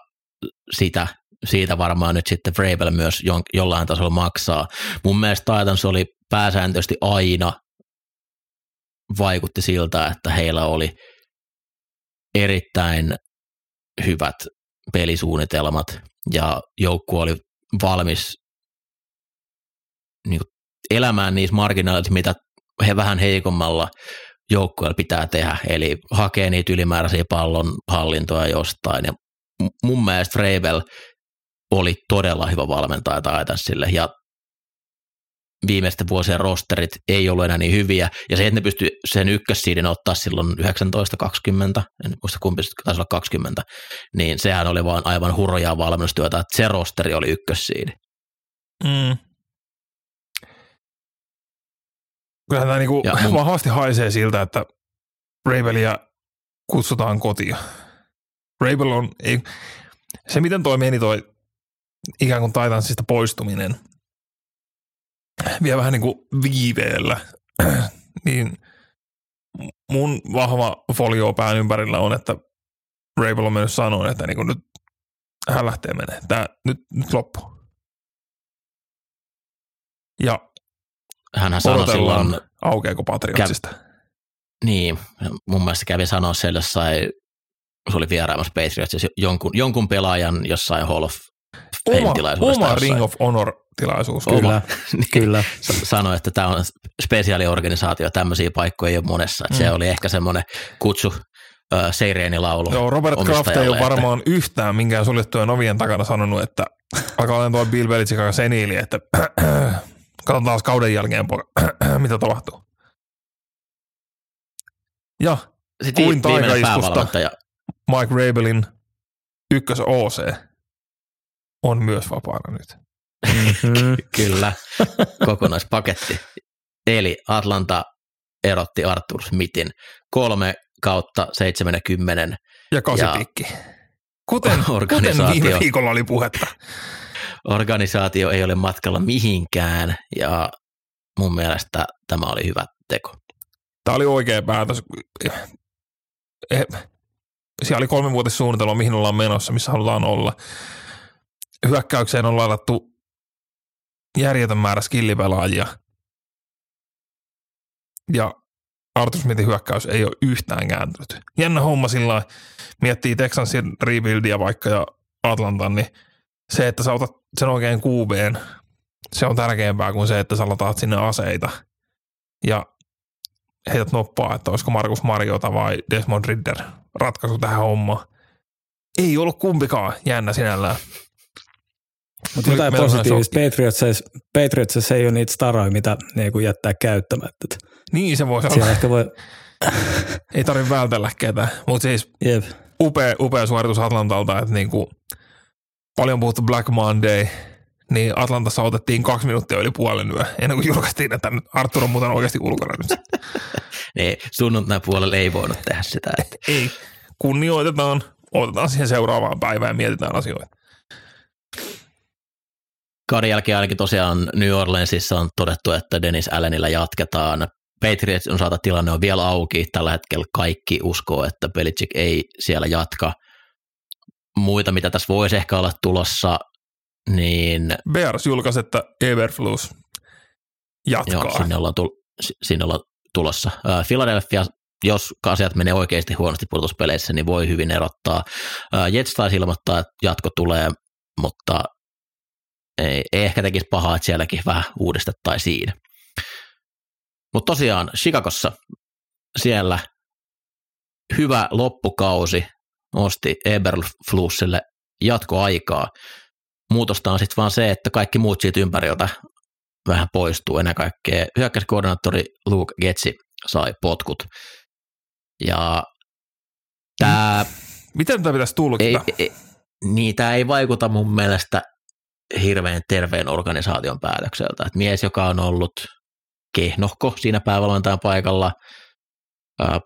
sitä, siitä varmaan nyt sitten Vrabel myös jollain tasolla maksaa. Mun mielestä Titans oli pääsääntöisesti aina vaikutti siltä, että heillä oli erittäin hyvät pelisuunnitelmat ja joukkue oli valmis niin elämään niissä marginaaleissa, mitä he vähän heikommalla joukkueella pitää tehdä, eli hakee niitä ylimääräisiä pallon hallintoja jostain. Ja mun mielestä Freibel oli todella hyvä valmentaja Titansille, ja viimeisten vuosien rosterit ei ollut enää niin hyviä, ja se, että ne pystyi sen ykkössiidin ottaa silloin 19-20, en muista kumpi taisi olla 20, niin sehän oli vaan aivan hurjaa valmennustyötä, että se rosteri oli ykkössiidi. Mm. Kyllähän tämä niinku mun... vahvasti haisee siltä, että Ravelia kutsutaan kotiin. Ravel on, ei, se miten toi meni toi ikään kuin Titansista poistuminen – vielä vähän niin kuin viiveellä, niin mun vahva folio pään ympärillä on, että Rabel on mennyt sanoa, että niin kuin nyt hän lähtee menee. Tää nyt, nyt loppu. Ja hän sanoi silloin, aukeako Patriotsista. Käv, niin, mun mielestä kävi sanoa siellä jossain, se oli vieraamassa Patriotsissa, jonkun, jonkun pelaajan jossain Hall of Oma, oma Ring of Honor tilaisuus. Kyllä, niin, kyllä. Sanoi, että tämä on spesiaaliorganisaatio, tämmöisiä paikkoja ei ole monessa. mm. Se oli ehkä semmoinen kutsu Seireen-laulu. Joo, Robert Kraft ei ole varmaan että... yhtään minkään suljettujen ovien takana sanonut, että alkaa olla tuo Bill Belichick aika seniili, että katsotaan taas kauden jälkeen, mitä tapahtuu. Ja Sitten kuin taikaiskusta Mike Rabelin ykkös OC on myös vapaana nyt. Mm. Kyllä, kokonaispaketti. Eli Atlanta erotti Arthur Smithin kolme kautta 70 Ja kasipikki. Kuten, kuten Organisaatio. viime viikolla oli puhetta. Organisaatio ei ole matkalla mihinkään ja mun mielestä tämä oli hyvä teko. Tämä oli oikea päätös. Eh, Siellä oli kolmivuotissuunnitelma, mihin ollaan menossa, missä halutaan olla. Hyökkäykseen on laitettu järjetön määrä skillipelaajia. Ja Arthur Smithin hyökkäys ei ole yhtään kääntynyt. Jännä homma sillä miettii Texansin rebuildia vaikka ja Atlantan, niin se, että sä otat sen oikein QBn, se on tärkeämpää kuin se, että sä lataat sinne aseita. Ja heität noppaa, että olisiko Markus Mariota vai Desmond Ridder ratkaisu tähän hommaan. Ei ollut kumpikaan jännä sinällään. Mutta jotain positiivista. Patriotsissa, Patriotsissa ei ole niitä staroja, mitä ne ei jättää käyttämättä. Niin se voisi olla. Ehkä voi, Ei tarvitse vältellä ketään. Mutta siis jep, upea, upea suoritus Atlantalta, että niinku, paljon puhuttu Black Monday, niin Atlantassa otettiin kaksi minuuttia yli puolen yö, ennen kuin julkaistiin, että Arthur on muuten oikeasti ulkona nyt. Niin, sunnuntai puolella ei voinut tehdä sitä. Että Ei, kunnioitetaan, otetaan siihen seuraavaan päivään ja mietitään asioita. kauden jälkeen ainakin tosiaan New Orleansissa on todettu, että Dennis Allenillä jatketaan. Patriots on saata tilanne on vielä auki. Tällä hetkellä kaikki uskoo, että Belichick ei siellä jatka. Muita, mitä tässä voisi ehkä olla tulossa, niin Bears julkaisi, että Everflus jatkaa. joo, sinne, ollaan tul- si- sinne ollaan tulossa. Philadelphia, jos asiat menee oikeasti huonosti pudotuspeleissä, niin voi hyvin erottaa. Ää, Jets taisi ilmoittaa, että jatko tulee, mutta ei, ei ehkä tekisi pahaa, että sielläkin vähän uudistettaisiin. Mutta tosiaan Chicagossa siellä hyvä loppukausi osti Eberflussille jatkoaikaa. Muutosta on sitten vaan se, että kaikki muut siitä ympäriltä vähän poistuu. Ennen kaikkea hyökkäyskoordinaattori Luke Getsi sai potkut. Ja tämä Miten tätä pitäisi ei, tulkita? ei, niin tämä ei vaikuta mun mielestä hirveän terveen organisaation päätökseltä. Et mies, joka on ollut kehnohko siinä päävalmentajan paikalla,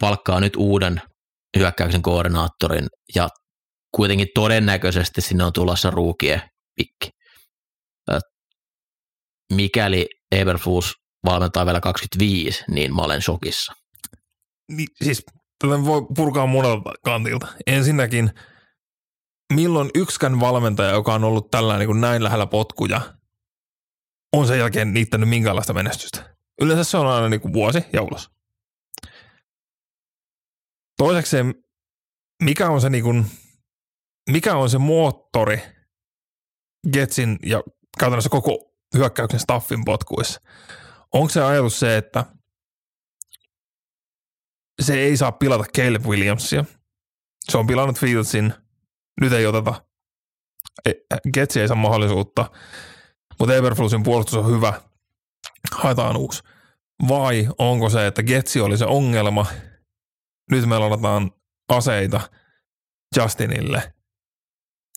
palkkaa nyt uuden hyökkäyksen koordinaattorin ja kuitenkin todennäköisesti sinne on tulossa ruukien pikki. Mikäli Eberflus valmentaa vielä 25, niin mä olen shokissa. Niin, siis tätä voi purkaa monelta kantilta. Ensinnäkin, milloin yksikään valmentaja, joka on ollut tällä niin kuin näin lähellä potkuja, on sen jälkeen niittänyt minkäänlaista menestystä. Yleensä se on aina niin kuin vuosi ja ulos. Toiseksi, mikä on se, niin kuin, mikä on se moottori Getsin ja käytännössä koko hyökkäyksen staffin potkuissa? Onko se ajatus se, että se ei saa pilata Caleb Williamsia. Se on pilannut Fieldsin. Nyt ei oteta. E- Getsi ei saa mahdollisuutta. Mutta Everflussin puolustus on hyvä. Haetaan uusi. Vai onko se, että Getsi oli se ongelma. Nyt me laitetaan aseita Justinille.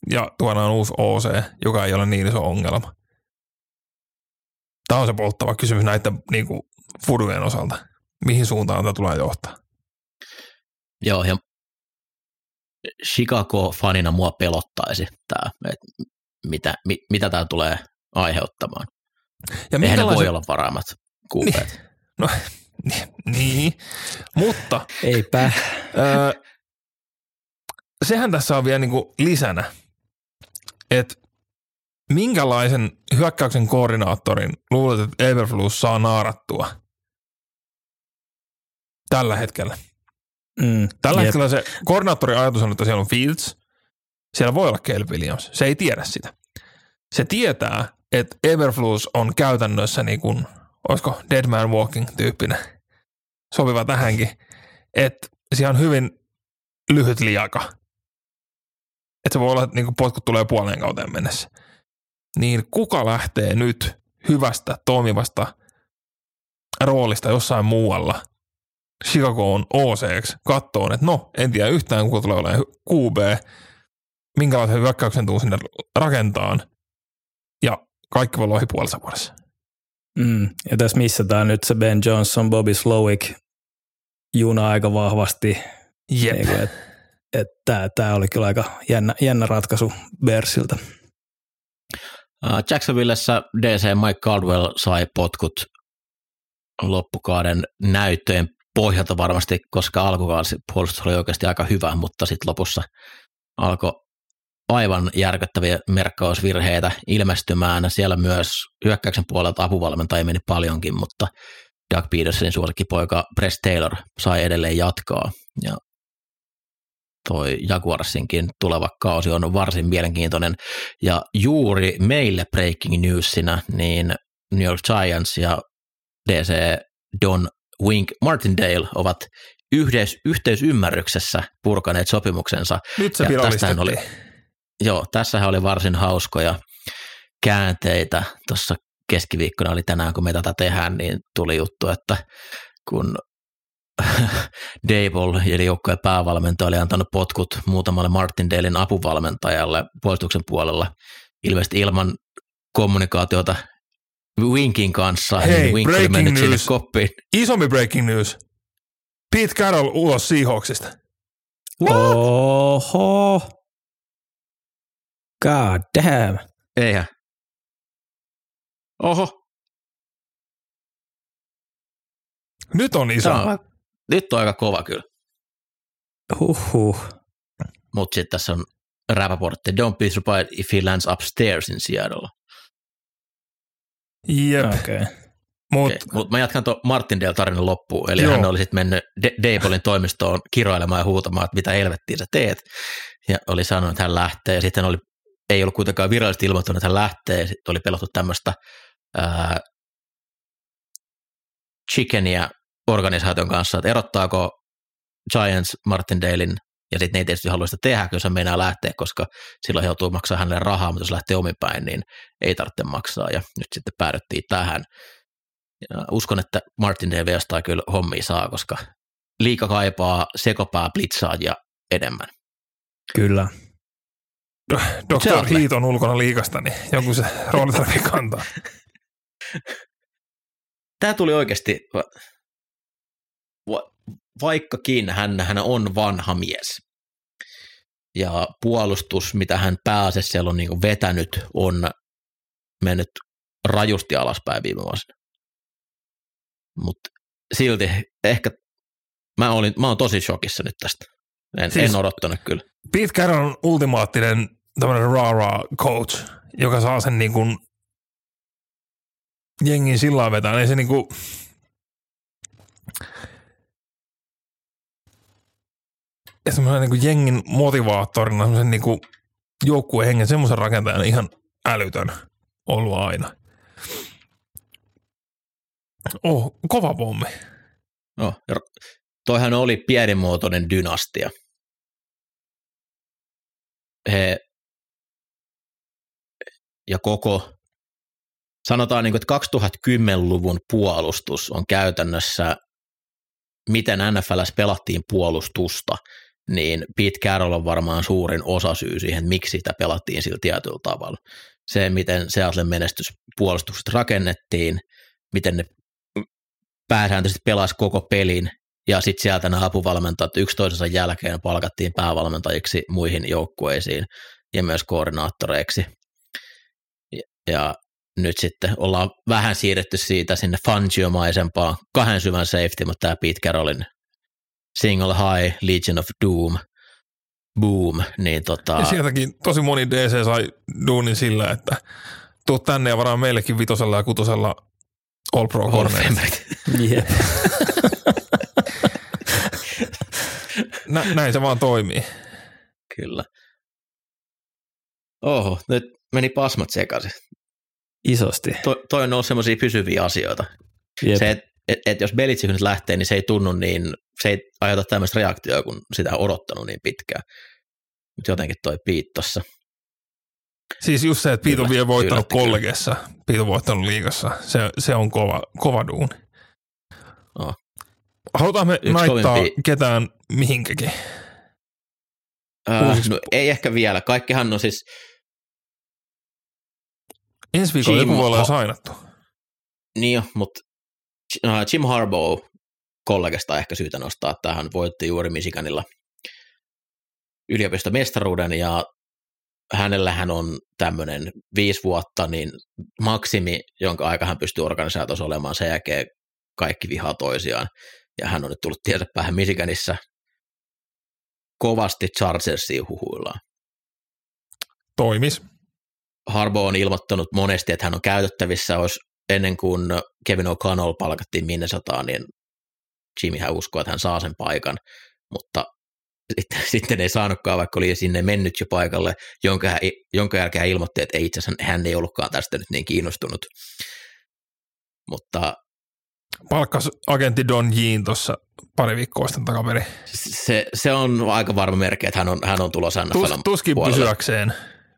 Ja tuodaan uusi OC, joka ei ole niin iso ongelma. Tämä on se polttava kysymys näiden niin kuin, fudujen osalta. Mihin suuntaan tämä tulee johtaa? Joo, ja Chicago-fanina mua pelottaisi tämä, että mitä, mi, mitä tämä tulee aiheuttamaan. Ja Eihän ne voi olla parhaimmat kuupeet. No, niin, mutta eipä. öö, sehän tässä on vielä niinku lisänä, että minkälaisen hyökkäyksen koordinaattorin luulet, että Everflus saa naarattua tällä hetkellä? Mm, Tällä jep. hetkellä se koordinaattorin ajatus on, että siellä on Fields, siellä voi olla Caleb Williams. Se ei tiedä sitä. Se tietää, että Everflus on käytännössä niin kuin, olisiko Dead Man Walking tyyppinen, sopiva tähänkin, että siellä on hyvin lyhyt liaka. Että se voi olla, että niin kuin potkut tulee puoleen kauteen mennessä. Niin kuka lähtee nyt hyvästä, toimivasta roolista jossain muualla Chicago on OCX kattoon, että no, en tiedä yhtään, kuka tulee olemaan QB, minkälaisen hyökkäyksen tuu sinne rakentaan. Ja kaikki voi olla ohi puolessa vuodessa. Mm. Ja tässä missataan nyt se Ben Johnson, Bobby Slowick juna aika vahvasti. Jep. Niin kuin, et, et tää, tää oli kyllä aika jännä, jännä ratkaisu Bersiltä. Uh, Jacksonvillessä DC Mike Caldwell sai potkut loppukauden näyttöjen pohjalta varmasti, koska alkukausi puolustus oli oikeasti aika hyvä, mutta sitten lopussa alkoi aivan järkyttäviä merkkausvirheitä ilmestymään. Siellä myös hyökkäyksen puolelta apuvalmentajia meni paljonkin, mutta Doug Petersonin suosikkipoika Press Taylor sai edelleen jatkaa. Ja toi Jaguarsinkin tuleva kausi on varsin mielenkiintoinen. Ja juuri meille breaking newsina, niin New York Giants ja DC Don Wink Martindale ovat yhdessä, yhteisymmärryksessä purkaneet sopimuksensa. Nyt se Ja tästähän oli- Joo, tässähän oli varsin hauskoja käänteitä. Tuossa keskiviikkona oli tänään, kun me tätä tehdään, niin tuli juttu, että kun Dable, eli joukkojen päävalmentaja, oli antanut potkut muutamalle Martindalein apuvalmentajalle puolustuksen puolella, ilmeisesti ilman kommunikaatiota Winkin kanssa, Hei, niin Wink breaking sinne news. koppiin. Isompi breaking news. Pete Carroll ulos Seahawksista. Oho. God damn. Eihän. Oho, Nyt on iso. Tämä on, nyt on aika kova kyllä. Huhhuh. Mutta sitten tässä on Rappaportti. Don't be surprised if he lands upstairs in Seattle. Jep. Okei. Okay. Mut Okay. Mutta mä jatkan tuon Martindale tarinan loppuun. Eli Joo. hän oli sitten mennyt De- Dablein toimistoon kiroilemaan ja huutamaan, että mitä helvettiä sä teet. Ja oli sanonut, että hän lähtee. Ja sitten oli, ei ollut kuitenkaan virallisesti ilmoittanut, että hän lähtee. Sitten oli pelottu tämmöistä ää, chickenia organisaation kanssa, että erottaako Giants Martindalein ja sitten ne ei tietysti halua sitä tehdä, jos hän meinaa lähteä, koska silloin he joutuu maksaa hänelle rahaa, mutta jos lähtee omin päin, niin ei tarvitse maksaa. Ja nyt sitten päädyttiin tähän. Ja uskon, että Martindale jostain kyllä hommia saa, koska liika kaipaa sekopää blitzaajia enemmän. Kyllä. Se Dr. Heat on ulkona liikasta, niin jonkun se rooli tarvii kantaa. Tämä tuli oikeasti, va- va- vaikkakin hän, hän on vanha mies, ja puolustus, mitä hän pääasiassa siellä on niin vetänyt, on mennyt rajusti alaspäin viime vuosina. Mutta silti ehkä mä, olin, mä oon tosi shokissa nyt tästä. En, siis, en odottanut kyllä. Pete Carroll on ultimaattinen tämmöinen rah coach, joka saa sen niin kuin jengin sillä vetää. Ei se niin kuin, ja semmoinen niin kuin jengin motivaattorina, semmoisen niin kuin joukkueen hengen, semmoisen rakentajana ihan älytön ollut aina. Oh, kova pommi. No, toihan oli pienimuotoinen dynastia. He ja koko, sanotaan niin kuin, että 2010-luvun puolustus on käytännössä, miten NFLs pelattiin puolustusta, niin Pete Carroll on varmaan suurin osasyy siihen, miksi sitä pelattiin sillä tietyllä tavalla. Se, miten Seattle menestyspuolustukset rakennettiin, miten ne pääsääntöisesti pelasi koko pelin, ja sitten sieltä nämä apuvalmentajat yksi toisensa jälkeen palkattiin päävalmentajiksi muihin joukkueisiin ja myös koordinaattoreiksi. Ja, nyt sitten ollaan vähän siirretty siitä sinne Fangio-maisempaan kahden syvän safety, mutta tämä Pete Carrollin Single High, Legion of Doom, Boom, niin tota, Ja sieltäkin tosi moni DC sai duunin sillä, että tuu tänne ja varaa meillekin vitosella ja kutosella All Pro. Famerit. Jep. Nä, näin se vaan toimii. Kyllä. Oho, nyt meni pasmat sekaisin. Isosti. To, toi on ollut semmoisia pysyviä asioita. Jep. Se, että et, et jos Belichick nyt lähtee, niin se ei tunnu niin, se ei aiheuta tämmöistä reaktioa, kun sitä on odottanut niin pitkään. Mutta jotenkin toi Piit tossa. Siis just se, että Piit on Yllätti- vielä voittanut yllätti kollegessa, Piit on voittanut liigassa. Se, se on kova, kova duuni. Oh. Halutaan me Yksi naittaa kovimpia- ketään mihinkäkin. Uusiksi- no, ei ehkä vielä. Kaikkihan on siis, Ensi viikolla Jim joku voi olla sainattu. Niin jo, mutta Jim Harbaugh kollegasta ehkä syytä nostaa, että hän voitti juuri Michiganilla yliopistomestaruuden ja hänellähän on tämmöinen viisi vuotta, niin maksimi, jonka aika hän pystyy organisaatiossa olemaan, sen jälkeen kaikki vihaa toisiaan. Ja hän on nyt tullut tietä päähän Michiganissa kovasti Chargersiin huhuillaan. Toimis. Harbo on ilmoittanut monesti, että hän on käytettävissä, olisi ennen kuin Kevin O'Connell palkattiin Minnesotaan, niin Jimmyhän uskoo, että hän saa sen paikan, mutta sitten, sitten ei saanutkaan, vaikka oli sinne mennyt jo paikalle, jonka, hän, jonka jälkeen hän ilmoitti, että ei itse asiassa hän ei ollutkaan tästä nyt niin kiinnostunut. Mutta Palkkas agentti Don Jean tuossa pari viikkoa sitten takaperin. se, se on aika varma merkki, että hän on, hän on tulossa Tus, NFLn tuskin puolelle. pysyäkseen.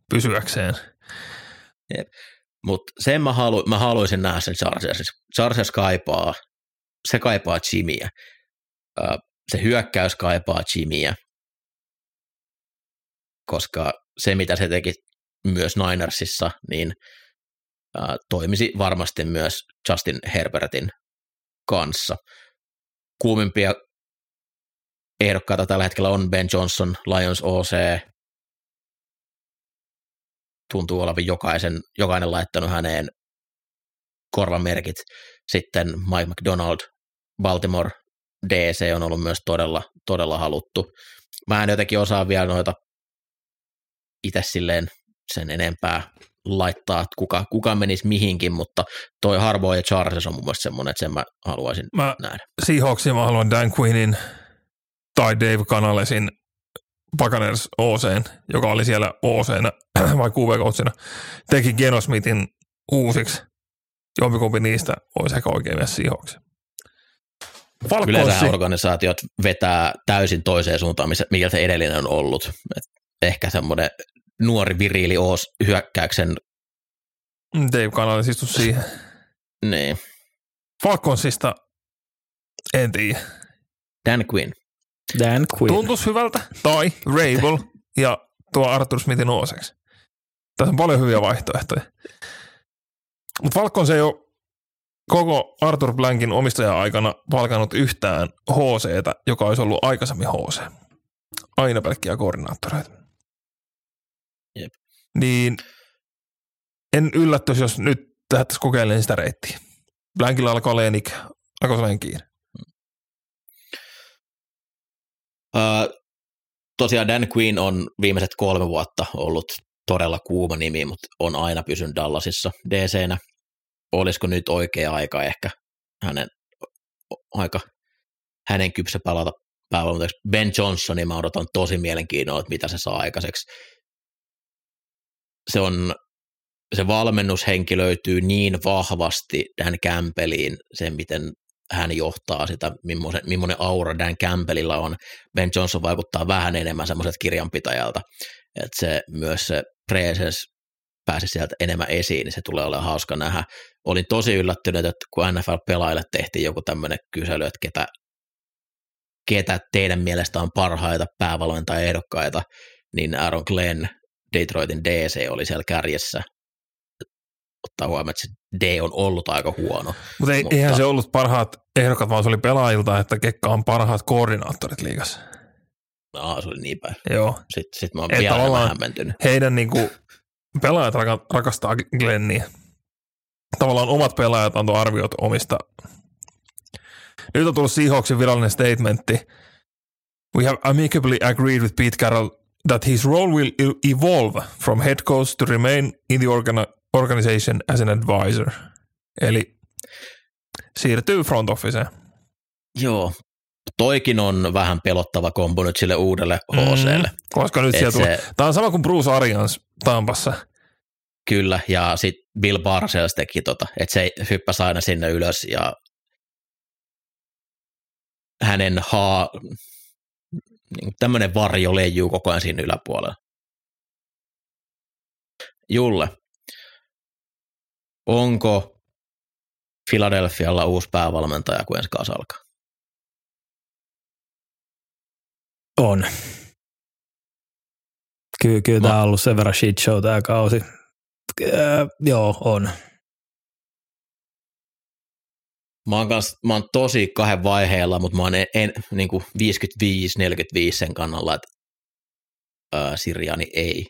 pysyäkseen. Mutta sen mä, halu, mä haluaisin nähdä sen Chargersissa. Chargers kaipaa, se kaipaa Jimmyä. Se hyökkäys kaipaa Jimmyä, koska se mitä se teki myös Ninersissa, niin toimisi varmasti myös Justin Herbertin kanssa. Kuumimpia ehdokkaita tällä hetkellä on Ben Johnson, Lions OC, tuntuu olevan jokaisen, jokainen laittanut häneen korvamerkit. Sitten Mike McDonald, Baltimore DC on ollut myös todella, todella haluttu. Mä en jotenkin osaa vielä noita itse silleen sen enempää laittaa, että kuka, kuka menisi mihinkin, mutta toi Harbo ja Charles on mun mielestä semmoinen, että sen mä haluaisin Mä nähdä. Seahawksia mä haluan Dan Quinnin tai Dave Canalesin Buccaneers OCn, joka oli siellä OCnä vai QB-coachina, teki Geno Smithin uusiksi. Jompikumpi niistä olisi ehkä oikein myös Seahawks. Yleensä organisaatiot vetää täysin toiseen suuntaan, missä, mikä se edellinen on ollut. Et ehkä semmoinen nuori viriili Oos hyökkäyksen, Dave Canales istu siihen. niin, Falconsista en tiedä. Dan Quinn. Dan Quinn. Tuntuisi hyvältä. Tai Rabel ja tuo Arthur Smithin oseksi. Tässä on paljon hyviä vaihtoehtoja. Mutta Falcons ei ole koko Arthur Blankin omistaja-aikana palkannut yhtään HCtä, joka olisi ollut aikaisemmin HC. Aina pelkkiä koordinaattoreita. Jep. Niin en yllättyisi, jos nyt lähdettäisiin kokeilemaan sitä reittiä. Blankilla alkaa olemaan ikä. Alkaa olemaan kiire. Öö, tosiaan Dan Quinn on viimeiset kolme vuotta ollut todella kuuma nimi, mutta on aina pysynyt Dallasissa DC-nä. Olisiko nyt oikea aika ehkä hänen aika hänen kypsä palata päävalmentajaksi. Ben Johnsonin mä odotan tosi mielenkiinnolla, että mitä se saa aikaiseksi. Se on se valmennushenki löytyy niin vahvasti Dan Campbelliin, sen miten hän johtaa sitä, millainen, millainen aura Dan Campbellilla on. Ben Johnson vaikuttaa vähän enemmän semmoiselta kirjanpitäjältä, että se myös se presence pääsi sieltä enemmän esiin, niin se tulee olemaan hauska nähdä. Olin tosi yllättynyt, että kun NFL-pelaajille tehtiin joku tämmöinen kysely, että ketä, ketä teidän mielestä on parhaita päävalmentajaehdokkaita, niin Aaron Glenn, Detroitin DC oli siellä kärjessä. Ottaa huomioon, että se D on ollut aika huono. Mutta ei, Mutta- eihän se ollut parhaat ehdokkaat, vaan se oli pelaajilta, että ketkä on parhaat koordinaattorit liigassa. No, se oli niin päin. Joo. Sitten sit mä oon Et vielä tavallaan- hämmentynyt. Heidän niinku, pelaajat raka- rakastaa Glenniä. Tavallaan omat pelaajat antoi arviot omista. Nyt on tullut Seahawksin virallinen statementti. We have amicably agreed with Pete Carroll that his role will e- evolve from head coach to remain in the organ- organization as an advisor. Eli siirtyy front officeen. Joo, toikin on vähän pelottava kombo nyt sille uudelle HClle. Mm, koska nyt tulee. se, Tämä on sama kuin Bruce Arians Tampassa. kyllä, ja sitten Bill Parcells teki tota, että se hyppäsi aina sinne ylös ja hänen haa, niin tämmöinen varjo leijuu koko ajan siinä yläpuolella. Julle, onko Philadelphialla uusi päävalmentaja, kun ensi kanssa alkaa? On. Kyllä, kyllä Mä- tämä on ollut sen verran shit show tämä kausi. Äh, joo, on. Mä oon, kans, mä oon tosi kahden vaiheella, mutta mä oon en, en, niin 55-45 sen kannalla, että ää, Siriani ei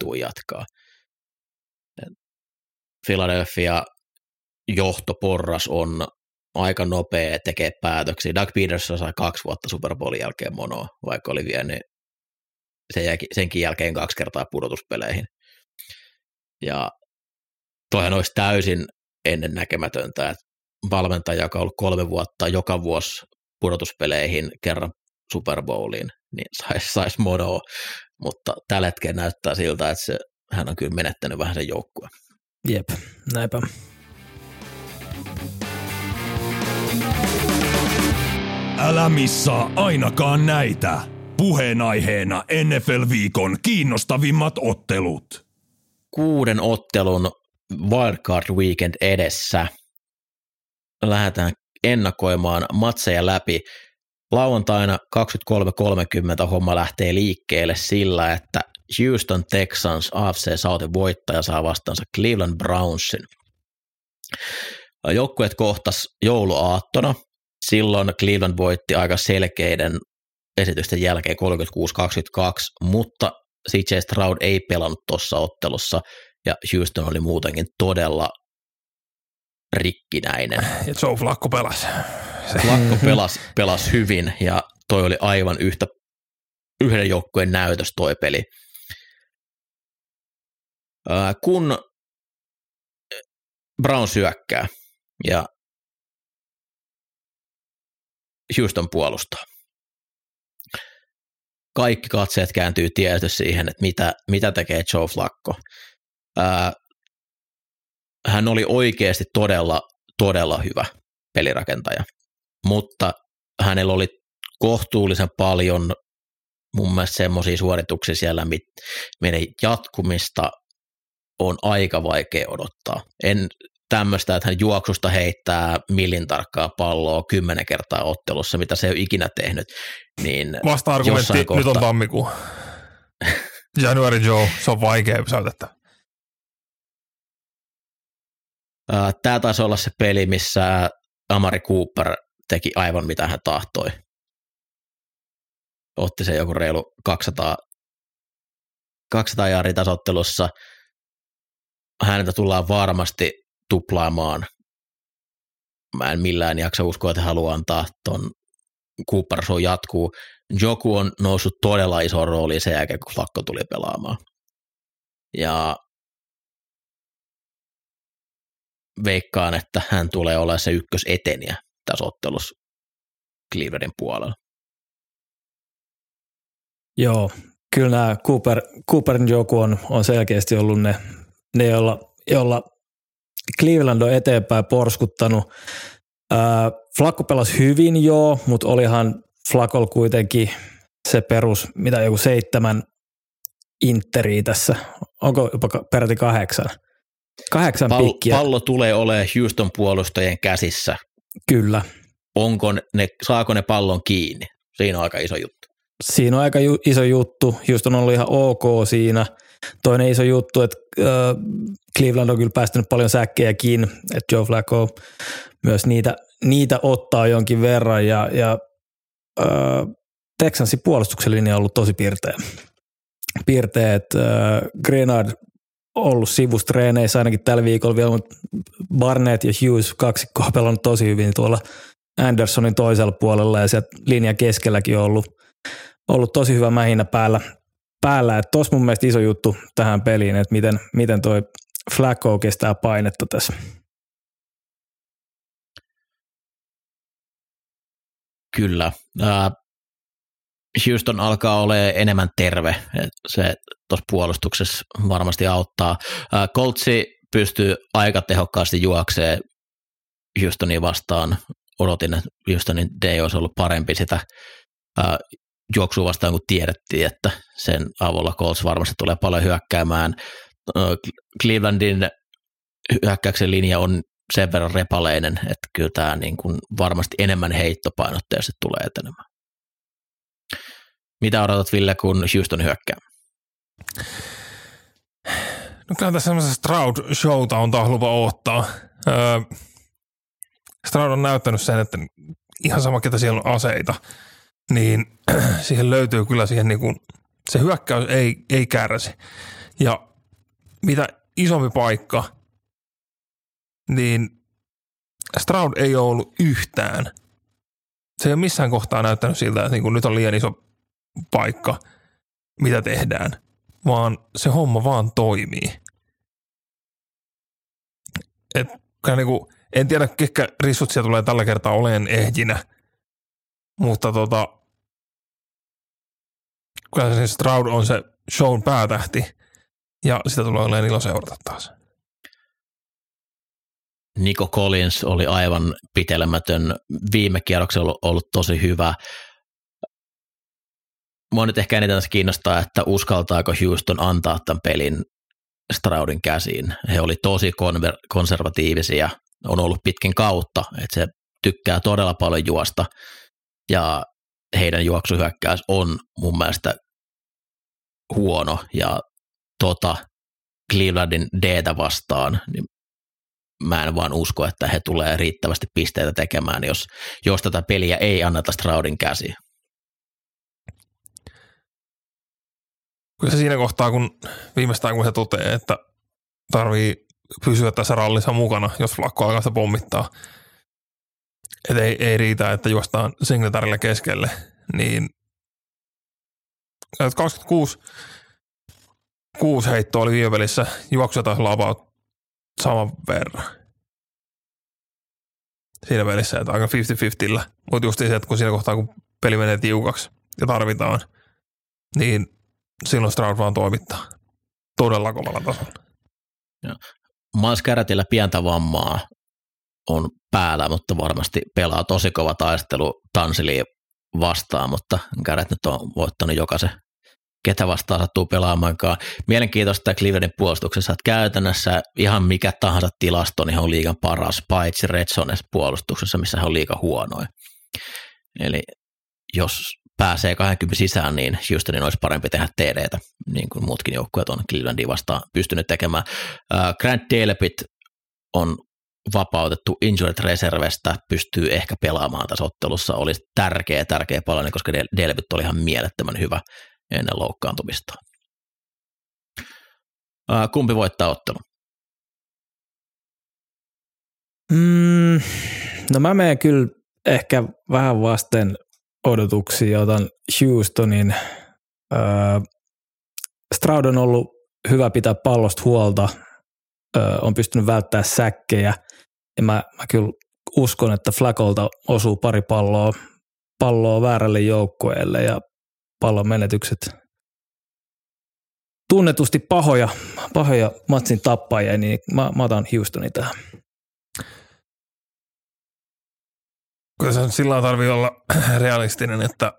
tuu jatkaa. Philadelphia johtoporras on aika nopea tekee päätöksiä. Doug Peterson sai kaksi vuotta Super Bowlin jälkeen monoa, vaikka oli vienyt sen jäki, senkin jälkeen kaksi kertaa pudotuspeleihin. Ja toihan olisi täysin ennennäkemätöntä, että valmentaja, joka on ollut kolme vuotta joka vuosi pudotuspeleihin kerran Super Bowliin, niin saisi sais monoa, mutta tällä hetkellä näyttää siltä, että se, hän on kyllä menettänyt vähän sen joukkueen. Jep, näinpä. Älä missaa ainakaan näitä. Puheenaiheena NFL-viikon kiinnostavimmat ottelut. Kuuden ottelun Wildcard Weekend edessä. Lähdetään ennakoimaan matseja läpi. Lauantaina 23.30 homma lähtee liikkeelle sillä, että Houston Texans AFC Southin voittaja saa vastaansa Cleveland Brownsin. Joukkueet kohtas jouluaattona. Silloin Cleveland voitti aika selkeiden esitysten jälkeen 36-22, mutta CJ Stroud ei pelannut tuossa ottelussa ja Houston oli muutenkin todella rikkinäinen. Ja Joe Flacco pelasi. Flacco pelasi, pelasi hyvin ja toi oli aivan yhtä yhden joukkueen näytös toi peli. Ää, kun Brown syökkää ja Houston puolustaa. Kaikki katseet kääntyy tietysti siihen, että mitä, mitä tekee Joe Flacco. Ää, hän oli oikeasti todella, todella hyvä pelirakentaja, mutta hänellä oli kohtuullisen paljon mun mielestä semmoisia suorituksia siellä, meidän jatkumista on aika vaikea odottaa. En tämmöistä, että hän juoksusta heittää millin tarkkaa palloa kymmenen kertaa ottelussa, mitä se ei ole ikinä tehnyt. Niin Vasta-argumentti, kohta... nyt on tammikuu. January Joe, se on vaikea pysäytettävä. Tämä taisi olla se peli, missä Amari Cooper teki aivan mitä hän tahtoi. Otti se joku reilu 200, 200 jaarin tasottelussa. Häneltä tullaan varmasti tuplaamaan. Mä en millään jaksa uskoa, että haluaa antaa ton Cooper Show jatkuu. Joku on noussut todella iso rooli sen jälkeen, kun Flakko tuli pelaamaan. Ja veikkaan, että hän tulee olemaan se ykköseteniä tässä ottelussa Clevelandin puolella. Joo, kyllä nämä Cooper, Cooperin joku on, on selkeästi ollut ne, ne joilla, joilla Cleveland on eteenpäin porskuttanut. Äh, Flacco pelasi hyvin joo, mutta olihan Flacol kuitenkin se perus, mitä joku seitsemän Interi tässä. Onko jopa peräti kahdeksan? Kahdeksan Pall- pikkiä. Pallo tulee olemaan Houston puolustajien käsissä. Kyllä. Onko ne, saako ne pallon kiinni? Siinä on aika iso juttu. Siinä on aika ju- iso juttu. Houston on ollut ihan ok siinä. Toinen iso juttu, että äh, Cleveland on kyllä päästänyt paljon säkkejäkin, että Joe Flacco myös niitä, niitä ottaa jonkin verran ja, ja äh, Texansin puolustuksellinen linja on ollut tosi piirteä. Että äh, Grenard ollut sivustreeneissä ainakin tällä viikolla vielä, mutta Barnett ja Hughes kaksi on pelannut tosi hyvin tuolla Andersonin toisella puolella ja sieltä linjan keskelläkin on ollut, ollut tosi hyvä mähinä päällä. Päällä. Että tos mun mielestä iso juttu tähän peliin, että miten, miten toi Flacco kestää painetta tässä. Kyllä. Houston alkaa olla enemmän terve. Se tuossa puolustuksessa varmasti auttaa. Coltsi pystyy aika tehokkaasti juokseen Houstonia vastaan. Odotin, että Houstonin D olisi ollut parempi sitä juoksua vastaan, kun tiedettiin, että sen avulla Colts varmasti tulee paljon hyökkäämään. Clevelandin hyökkäyksen linja on sen verran repaleinen, että kyllä tämä niin kuin varmasti enemmän heittopainotteisesti tulee etenemään. Mitä odotat Ville, kun Houston hyökkää? No kyllä tässä semmoisesta Stroud-showta on taas lupa ottaa. Öö, Stroud on näyttänyt sen, että ihan sama, ketä siellä on aseita, niin siihen löytyy kyllä siihen niin kuin, se hyökkäys ei, ei kärsi. Ja mitä isompi paikka, niin Stroud ei ole ollut yhtään. Se ei ole missään kohtaa näyttänyt siltä, että niin kuin nyt on liian iso paikka, mitä tehdään, vaan se homma vaan toimii. Et, niin kuin, en tiedä, ketkä rissut siellä tulee tällä kertaa oleen ehjinä, mutta tota, kyllä se Stroud on se shown päätähti ja sitä tulee olemaan ilo seurata taas. Nico Collins oli aivan pitelemätön. Viime kierroksella ollut tosi hyvä. Mua nyt ehkä eniten kiinnostaa, että uskaltaako Houston antaa tämän pelin Stroudin käsiin. He oli tosi konver- konservatiivisia, on ollut pitkin kautta, että se tykkää todella paljon juosta ja heidän juoksuhyökkäys on mun mielestä huono ja tota Clevelandin d vastaan, niin mä en vaan usko, että he tulee riittävästi pisteitä tekemään, jos, jos tätä peliä ei anneta Stroudin käsi. Kyllä se siinä kohtaa, kun viimeistään kun se toteaa, että tarvii pysyä tässä rallissa mukana, jos Flakko alkaa sitä pommittaa. Että ei, ei riitä, että juostaan Singletarille keskelle, niin 26 kuusi heittoa oli viime pelissä, juoksuja taisi olla about saman verran. Siinä pelissä, että aika 50-50. Mutta just se, että kun siinä kohtaa, kun peli menee tiukaksi ja tarvitaan, niin silloin Stroud vaan toimittaa todella kovalla tasolla. Miles Garrettillä pientä vammaa on päällä, mutta varmasti pelaa tosi kova taistelu Tansiliin vastaan, mutta Garrett nyt on voittanut jokaisen ketä vastaan sattuu pelaamaankaan. Mielenkiintoista Clevelandin puolustuksessa, että käytännössä ihan mikä tahansa tilasto, niin he on liigan paras, paitsi Redsones puolustuksessa, missä he on liiga huonoin. Eli jos pääsee 20 sisään, niin Houstonin olisi parempi tehdä TDtä, niin kuin muutkin joukkueet on Clevelandin vastaan pystynyt tekemään. Grant Delpit on vapautettu injured reservestä, pystyy ehkä pelaamaan tässä ottelussa, olisi tärkeä, tärkeä palanen, koska Delpit oli ihan mielettömän hyvä ennen loukkaantumista. Kumpi voittaa ottelu? Mm, no mä menen kyllä ehkä vähän vasten odotuksia otan Houstonin. Öö, Stroud on ollut hyvä pitää pallosta huolta, öö, on pystynyt välttämään säkkejä ja mä, mä kyllä uskon, että Flakolta osuu pari palloa, palloa väärälle joukkueelle ja pallon menetykset tunnetusti pahoja, pahoja matsin tappajia, niin mä, mä otan Houstonin tähän. Kyllä se sillä tarvii olla realistinen, että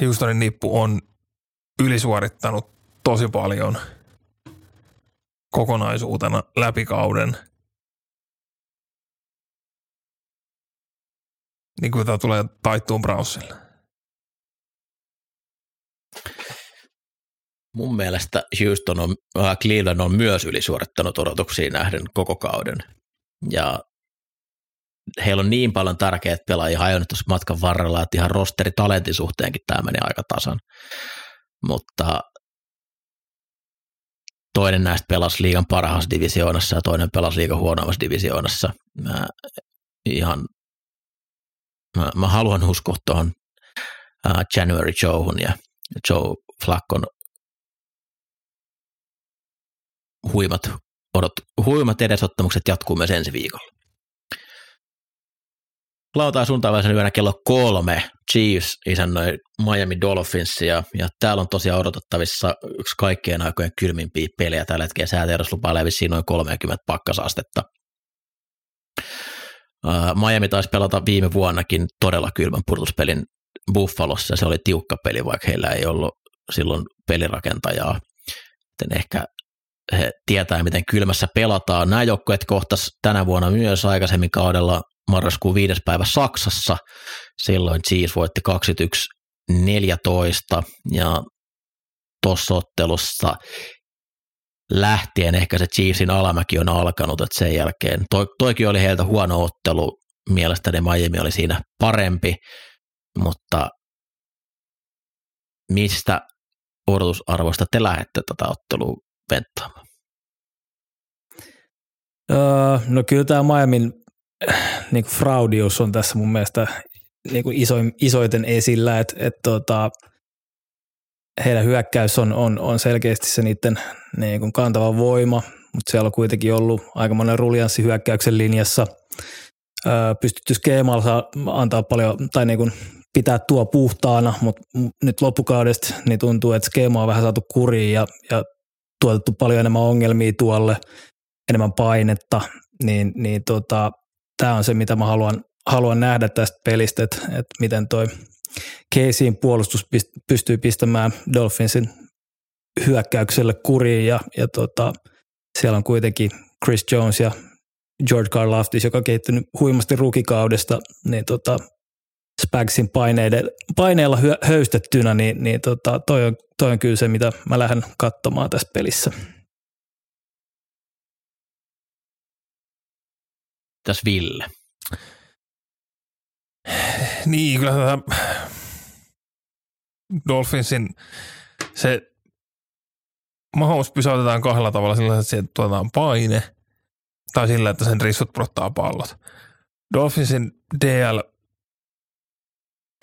Houstonin nippu on ylisuorittanut tosi paljon kokonaisuutena läpikauden. Niin kuin tämä tulee taittuun Brownsille. Mun mielestä Houston on, äh, Cleveland on myös ylisuorittanut odotuksiin nähden koko kauden. Ja heillä on niin paljon tärkeät pelaajia hajonnut tuossa matkan varrella, että ihan rosteri talentin suhteenkin tämä meni aika tasan. Mutta toinen näistä pelasi liigan parhaassa divisioonassa ja toinen pelasi liigan huonoimmassa divisioonassa. Mä ihan, mä, mä haluan uskoa tuohon uh, January Joehun ja Joe Flackon huimat, odot, huimat edesottamukset jatkuu myös ensi viikolla. Lautaa sunnuntaisen yönä kello kolme Chiefs isännöi Miami Dolphinsia ja täällä on tosiaan odotettavissa yksi kaikkien aikojen kylmimpiä pelejä. Tällä hetkellä säätiedos lupailee noin 30 pakkasastetta. Miami taisi pelata viime vuonnakin todella kylmän purtuspelin Buffalossa se oli tiukka peli, vaikka heillä ei ollut silloin pelirakentajaa. Joten ehkä he tietää, miten kylmässä pelataan. Nämä joukkueet kohtas tänä vuonna myös aikaisemmin kaudella marraskuun viides päivä Saksassa. Silloin Chiefs voitti 21-14 ja tuossa ottelussa lähtien ehkä se Chiefsin alamäki on alkanut, että sen jälkeen, toi, toikin oli heiltä huono ottelu, mielestäni Miami oli siinä parempi, mutta mistä odotusarvoista te lähdette tätä ottelua venttaamaan? Öö, no kyllä tämä Miamin niin fraudius on tässä mun mielestä niin kuin iso, isoiten esillä, että et tota, heidän hyökkäys on, on, on selkeästi se niiden niin kuin kantava voima, mutta siellä on kuitenkin ollut aika monen ruljanssi hyökkäyksen linjassa. Öö, pystytty skeemalla antaa paljon, tai niin kuin pitää tuo puhtaana, mutta nyt loppukaudesta niin tuntuu, että skeema on vähän saatu kuriin ja, ja tuotettu paljon enemmän ongelmia tuolle, enemmän painetta, niin, niin tota, tämä on se, mitä mä haluan, haluan nähdä tästä pelistä, että, että miten toi Caseyin puolustus pystyy pistämään Dolphinsin hyökkäykselle kuriin ja, ja tota, siellä on kuitenkin Chris Jones ja George Karlaftis, joka on kehittynyt huimasti rukikaudesta, niin tota, Spagsin paineella hyö, höystettynä, niin, niin tota, toi, on, toi on kyllä se, mitä mä lähden katsomaan tässä pelissä. Tässä Ville. Niin, kyllä tämä Dolphinsin se Mahomes pysäytetään kahdella tavalla sillä, että sieltä tuotetaan paine tai sillä, että sen rissut prottaa pallot. Dolphinsin DL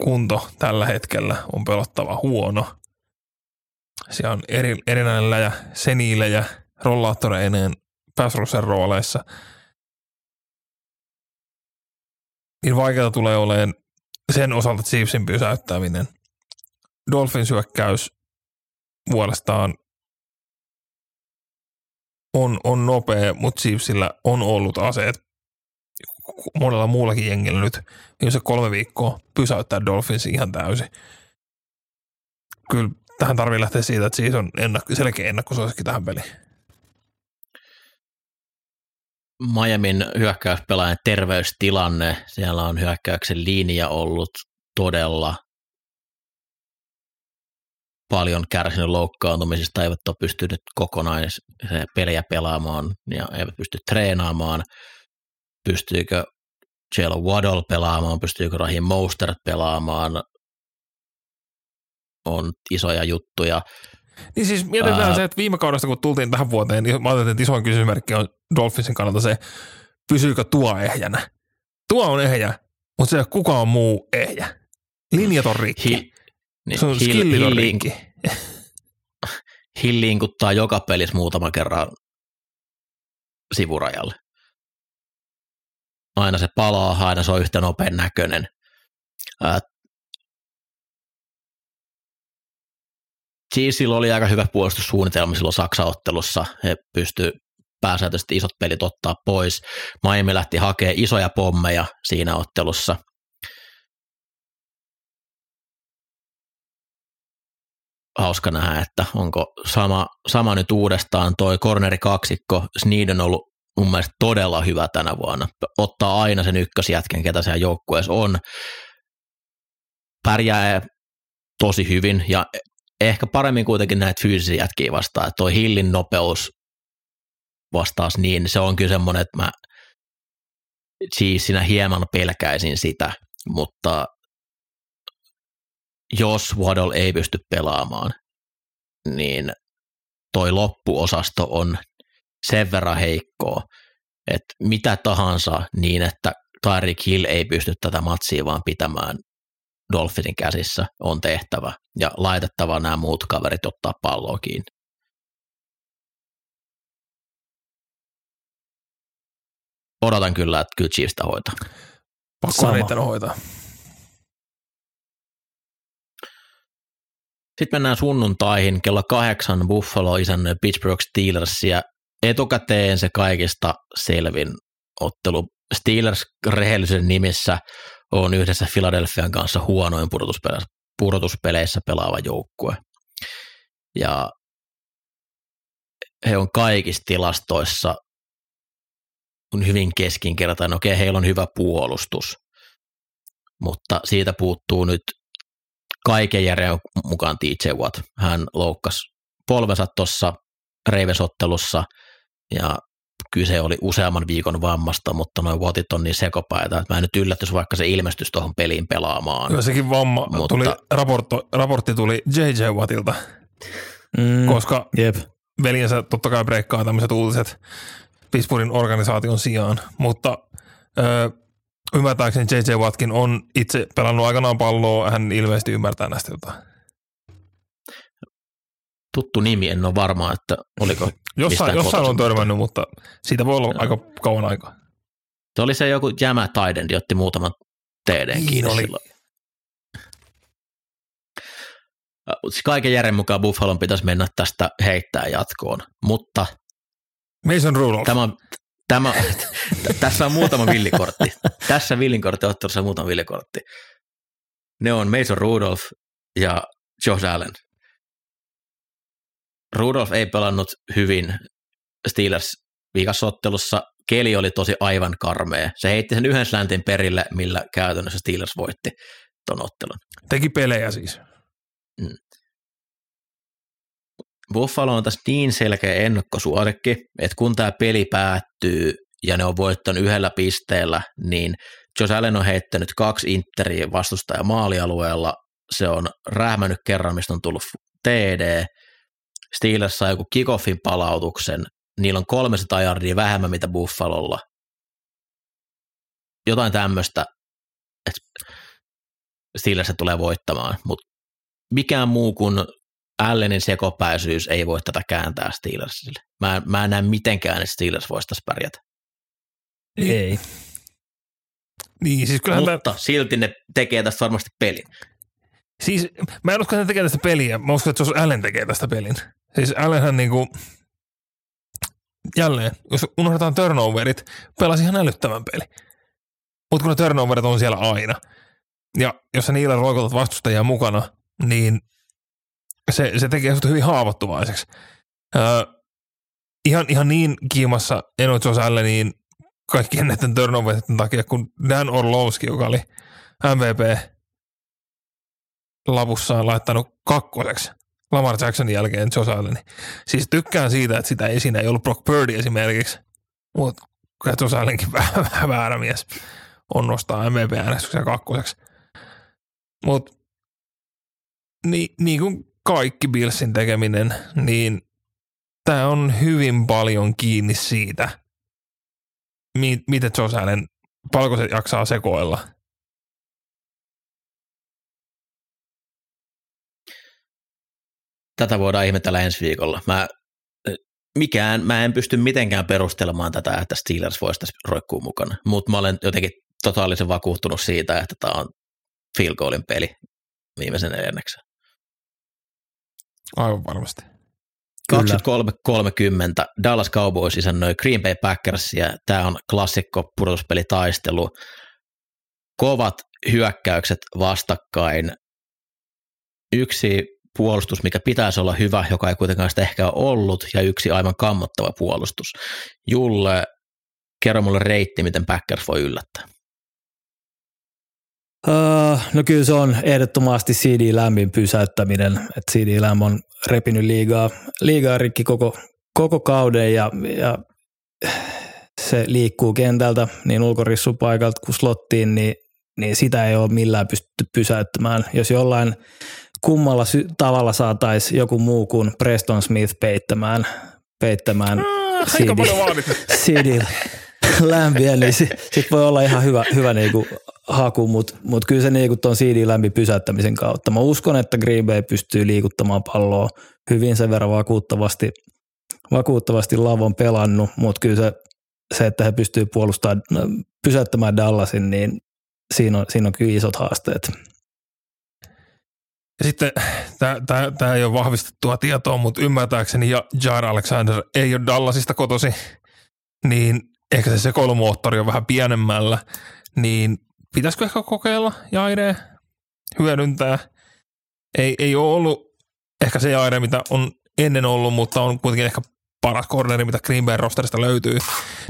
kunto tällä hetkellä on pelottava huono. Siellä on eri, erinäinen läjä seniilejä rollaattoreineen pääsrussen rooleissa. Niin vaikeaa tulee olemaan sen osalta Chiefsin pysäyttäminen. Dolphin syökkäys vuolestaan on, on nopea, mutta Chiefsillä on ollut aseet monella muullakin jengillä nyt se kolme viikkoa pysäyttää Dolphins ihan täysin. Kyllä tähän tarvii lähteä siitä, että siis on ennakko, selkeä ennakkosuosikki tähän peliin. Miamin hyökkäyspelaajan terveystilanne, siellä on hyökkäyksen linja ollut todella paljon kärsinyt loukkaantumisista, eivät ole pystynyt kokonaan peliä pelaamaan ja eivät pysty treenaamaan. Pystyykö Jalen Waddle pelaamaan, pystyykö Rahim Mostert pelaamaan, on isoja juttuja. Niin siis mietitään Ää... se, että viime kaudesta kun tultiin tähän vuoteen, niin mä ajattelin, että isoin kysymysmerkki on Dolphinsin kannalta se, pysyykö tuo ehjänä. Tuo on ehjä, mutta se kuka on muu ehjä. Linjat on rikki. Hi, niin, se on hill, skillit on rikki. Hilliinkuttaa joka pelissä muutama kerran sivurajalle aina se palaa, aina se on yhtä nopean näköinen. Chiefsillä oli aika hyvä puolustussuunnitelma silloin Saksa-ottelussa. He pystyivät pääsääntöisesti isot pelit ottaa pois. Miami lähti hakemaan isoja pommeja siinä ottelussa. Hauska nähdä, että onko sama, sama nyt uudestaan. Toi corneri kaksikko, Sneed on ollut mun mielestä todella hyvä tänä vuonna. Ottaa aina sen ykkösjätken, ketä siellä joukkueessa on. Pärjää tosi hyvin ja ehkä paremmin kuitenkin näitä fyysisiä jätkiä vastaan. Että toi Hillin nopeus vastaas niin, se on kyllä semmoinen, että mä siis siinä hieman pelkäisin sitä, mutta jos Waddle ei pysty pelaamaan, niin toi loppuosasto on sen verran heikkoa, että mitä tahansa niin, että Tyreek Hill ei pysty tätä matsia vaan pitämään Dolphinin käsissä on tehtävä ja laitettava nämä muut kaverit ottaa palloa kiinni. Odotan kyllä, että kyllä Chiefs hoitaa. Pakko niitä hoitaa. Sitten mennään sunnuntaihin. Kello kahdeksan Buffalo isännöi Pittsburgh Steelersia etukäteen se kaikista selvin ottelu. Steelers rehellisen nimissä on yhdessä Philadelphian kanssa huonoin pudotuspeleissä, pudotuspeleissä pelaava joukkue. Ja he on kaikissa tilastoissa hyvin keskinkertainen. Okei, heillä on hyvä puolustus, mutta siitä puuttuu nyt kaiken järjen mukaan TJ Watt. Hän loukkasi polvensa tuossa Ravens-ottelussa ja kyse oli useamman viikon vammasta, mutta noin Wattit on niin sekopäitä, että mä en nyt yllätys vaikka se ilmestys tuohon peliin pelaamaan. Kyllä sekin vamma Mutta- tuli, raporto, raportti tuli JJ Wattilta, Mm, koska jep. veljensä totta kai breikkaa tämmöiset uutiset Pittsburghin organisaation sijaan, mutta ö, ymmärtääkseni JJ Watkin on itse pelannut aikanaan palloa, hän ilmeisesti ymmärtää näistä jotain. Tuttu nimi, en ole varma, että oliko Jossain, jossain on törmännyt, mutta siitä voi olla Joo. aika kauan aikaa. Se oli se joku jämä Tidendi, otti muutaman TD Niin oli. silloin. Kaiken järjen mukaan Buffalon pitäisi mennä tästä heittää jatkoon, mutta Mason Rudolph. tämä tämä, t- tässä on muutama villikortti. Tässä villinkorttiottelussa on muutama villikortti. Ne on Mason Rudolph ja Josh Allen. Rudolph ei pelannut hyvin Steelers viikasottelussa. Keli oli tosi aivan karmea. Se heitti sen yhden släntin perille, millä käytännössä Steelers voitti ton ottelun. Teki pelejä siis. Buffalo on tässä niin selkeä ennakkosuosikki, että kun tämä peli päättyy ja ne on voittanut yhdellä pisteellä, niin Josh Allen on heittänyt kaksi interiä vastustaja maalialueella, se on rähmännyt kerran, mistä on tullut TD, Steelers saa joku kickoffin palautuksen, niillä on 300 yardia vähemmän mitä Buffalolla. Jotain tämmöistä, että Steelers tulee voittamaan, mutta mikään muu kuin Allenin sekopäisyys ei voi tätä kääntää Steelersille. Mä, en- mä en näe mitenkään, että Steelers voisi tässä pärjätä. Ei. Niin, siis Mutta silti ne tekee tästä varmasti pelin. siis mä en usko, että ne tekee tästä peliä. Mä uskon, että jos Allen tekee tästä pelin. Siis Allenhän niinku, jälleen, jos unohdetaan turnoverit, pelasi ihan älyttömän peli. Mutta kun ne turnoverit on siellä aina, ja jos sä niillä roikotat vastustajia mukana, niin se, se tekee sut hyvin haavoittuvaiseksi. Öö, ihan, ihan niin kiimassa en ole Josh Alleniin kaikkien näiden turnoveritten takia, kun Dan Orlovski, joka oli MVP lavussaan laittanut kakkoseksi Lamar Jacksonin jälkeen Josh Allen. Siis tykkään siitä, että sitä ei ei ollut Brock Purdy esimerkiksi, mutta kyllä Josh Allenkin vähän, vähän väärä mies on nostaa MVP-äänestyksen kakkoseksi. Mutta niin, niin kuin kaikki Billsin tekeminen, niin tämä on hyvin paljon kiinni siitä, mi- miten Josh Allen, paljonko se jaksaa sekoilla. Tätä voidaan ihmetellä ensi viikolla. Mä, mikään, mä en pysty mitenkään perustelemaan tätä, että Steelers voisi tässä roikkuu mukana, mutta mä olen jotenkin totaalisen vakuuttunut siitä, että tämä on field goalin peli viimeisen neljänneksen. Aivan varmasti. 23-30 Dallas Cowboys isännöi Green Bay Packersia. Tämä on klassikko pudotuspelitaistelu. Kovat hyökkäykset vastakkain. Yksi puolustus, mikä pitäisi olla hyvä, joka ei kuitenkaan sitä ehkä ole ollut, ja yksi aivan kammottava puolustus. Julle, kerro mulle reitti, miten Packers voi yllättää. Uh, no kyllä se on ehdottomasti CD Lämpin pysäyttäminen. että CD Lamb on repinyt liigaa, liigaa rikki koko, koko kauden ja, ja se liikkuu kentältä niin ulkorissupaikalta kuin slottiin, niin, niin sitä ei ole millään pystytty pysäyttämään. Jos jollain kummalla sy- tavalla saataisiin joku muu kuin Preston Smith peittämään, peittämään Ah. CD lämpiä, niin sit, sit voi olla ihan hyvä, hyvä niinku haku, mutta mut kyllä se niinku tuon CD lämpi pysäyttämisen kautta. Mä uskon, että Green Bay pystyy liikuttamaan palloa hyvin sen verran vakuuttavasti, vakuuttavasti lavon pelannut, mutta kyllä se, se, että he pystyy puolustamaan, pysäyttämään Dallasin, niin siinä on, siinä on kyllä isot haasteet. Ja sitten tämä ei ole vahvistettua tietoa, mutta ymmärtääkseni ja Jair Alexander ei ole Dallasista kotosi, niin ehkä se sekoilumoottori on vähän pienemmällä, niin pitäisikö ehkä kokeilla Jaire hyödyntää? Ei, ei ole ollut ehkä se Jaire, mitä on ennen ollut, mutta on kuitenkin ehkä paras corneri, mitä Green Bay rosterista löytyy.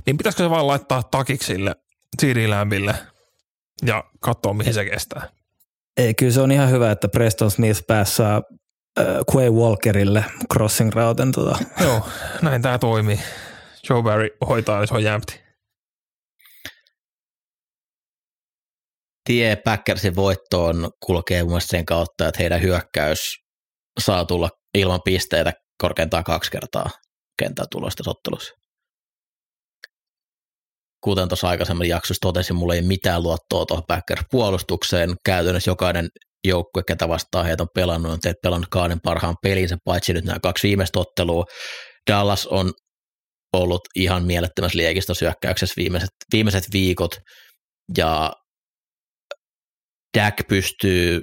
Niin pitäisikö se vaan laittaa takiksi sille CD Lambille ja katsoa, mihin se kestää? Ei, kyllä se on ihan hyvä, että Preston Smith päässä äh, Quay Walkerille crossing routen. Tota. Joo, näin tämä toimii. Joe Barry hoitaa, ja se on jämpti. Tie Packersin voittoon kulkee mun sen kautta, että heidän hyökkäys saa tulla ilman pisteitä korkeintaan kaksi kertaa kentän tulosta ottelussa. Kuten tuossa aikaisemmin jaksossa totesin, mulla ei mitään luottoa tuohon Packers-puolustukseen. Käytännössä jokainen joukkue, ketä vastaan heitä on pelannut, on teet pelannut kahden parhaan pelinsä, paitsi nyt nämä kaksi viimeistä ottelua. Dallas on ollut ihan mielettömässä liekistössä hyökkäyksessä viimeiset, viimeiset viikot, ja Dak pystyy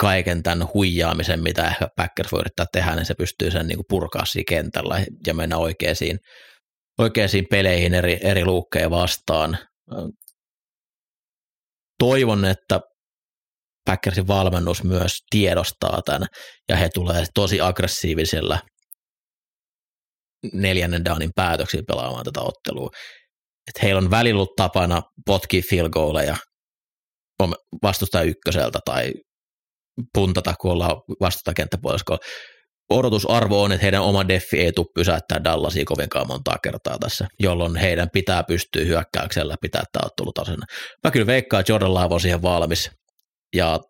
kaiken tämän huijaamisen, mitä ehkä Packers voi yrittää tehdä, niin se pystyy sen niin purkaa siinä kentällä ja mennä oikeisiin, oikeisiin peleihin eri, eri luukkeja vastaan. Toivon, että Packersin valmennus myös tiedostaa tämän ja he tulee tosi aggressiivisella neljännen downin päätöksiä pelaamaan tätä ottelua. Et heillä on välillä ollut tapana potkia field goaleja vastustaa ykköseltä tai puntata, kun ollaan vastustakenttäpuoliskolla. Odotusarvo on, että heidän oma defi ei tule pysäyttää Dallasia kovinkaan montaa kertaa tässä, jolloin heidän pitää pystyä hyökkäyksellä pitää tämä ottelu tasana. Mä kyllä veikkaan, että Jordan Love on siihen valmis. Ja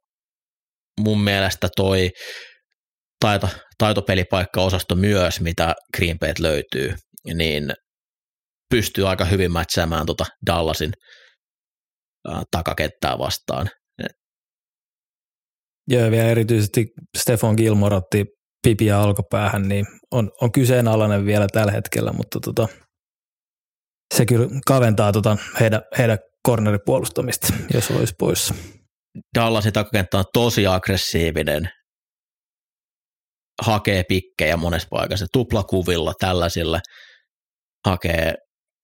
mun mielestä toi taito, taitopelipaikka-osasto myös, mitä Green Bay löytyy, niin pystyy aika hyvin mätsäämään tuota Dallasin takakenttää vastaan. Joo, vielä erityisesti Stefan Gilmore otti pipiä alkopäähän, niin on, on kyseenalainen vielä tällä hetkellä, mutta tota, se kyllä kaventaa tota heidän, heidän corneripuolustamista, jos olisi poissa. Dallasin takakenttä on tosi aggressiivinen, hakee pikkejä monessa paikassa, tuplakuvilla tällaisilla hakee,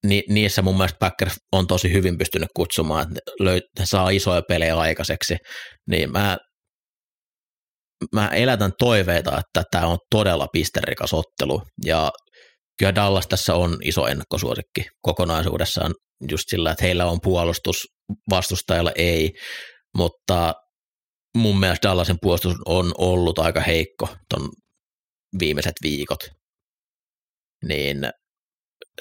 ni, niissä mun mielestä Packers on tosi hyvin pystynyt kutsumaan, että löy- saa isoja pelejä aikaiseksi, niin mä mä elätän toiveita, että tämä on todella pisterikas ottelu ja kyllä Dallas tässä on iso ennakkosuosikki kokonaisuudessaan just sillä, että heillä on puolustus, vastustajalla ei, mutta mun mielestä Dallasin puolustus on ollut aika heikko ton viimeiset viikot, niin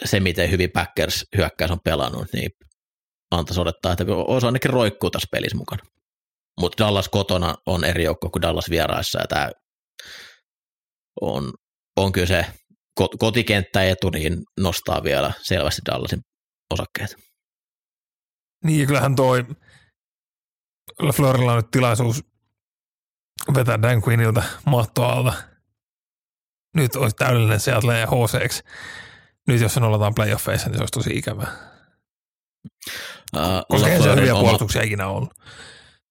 se, miten hyvin Packers hyökkäys on pelannut, niin antaisi odottaa, että osa ainakin roikkuu tässä pelissä mukana. Mutta Dallas kotona on eri joukko kuin Dallas vieraissa ja tämä on, on kyllä se kotikenttäetu, niin nostaa vielä selvästi Dallasin osakkeet. Niin, kyllähän toi Florilla on nyt tilaisuus vetää Dan Quinnilta mattoalta. Nyt olisi täydellinen Seattle ja HCX. Nyt jos se nollataan playoffeissa, niin se olisi tosi ikävää. Uh, Koska ei se hyviä puolustuksia ikinä ollut.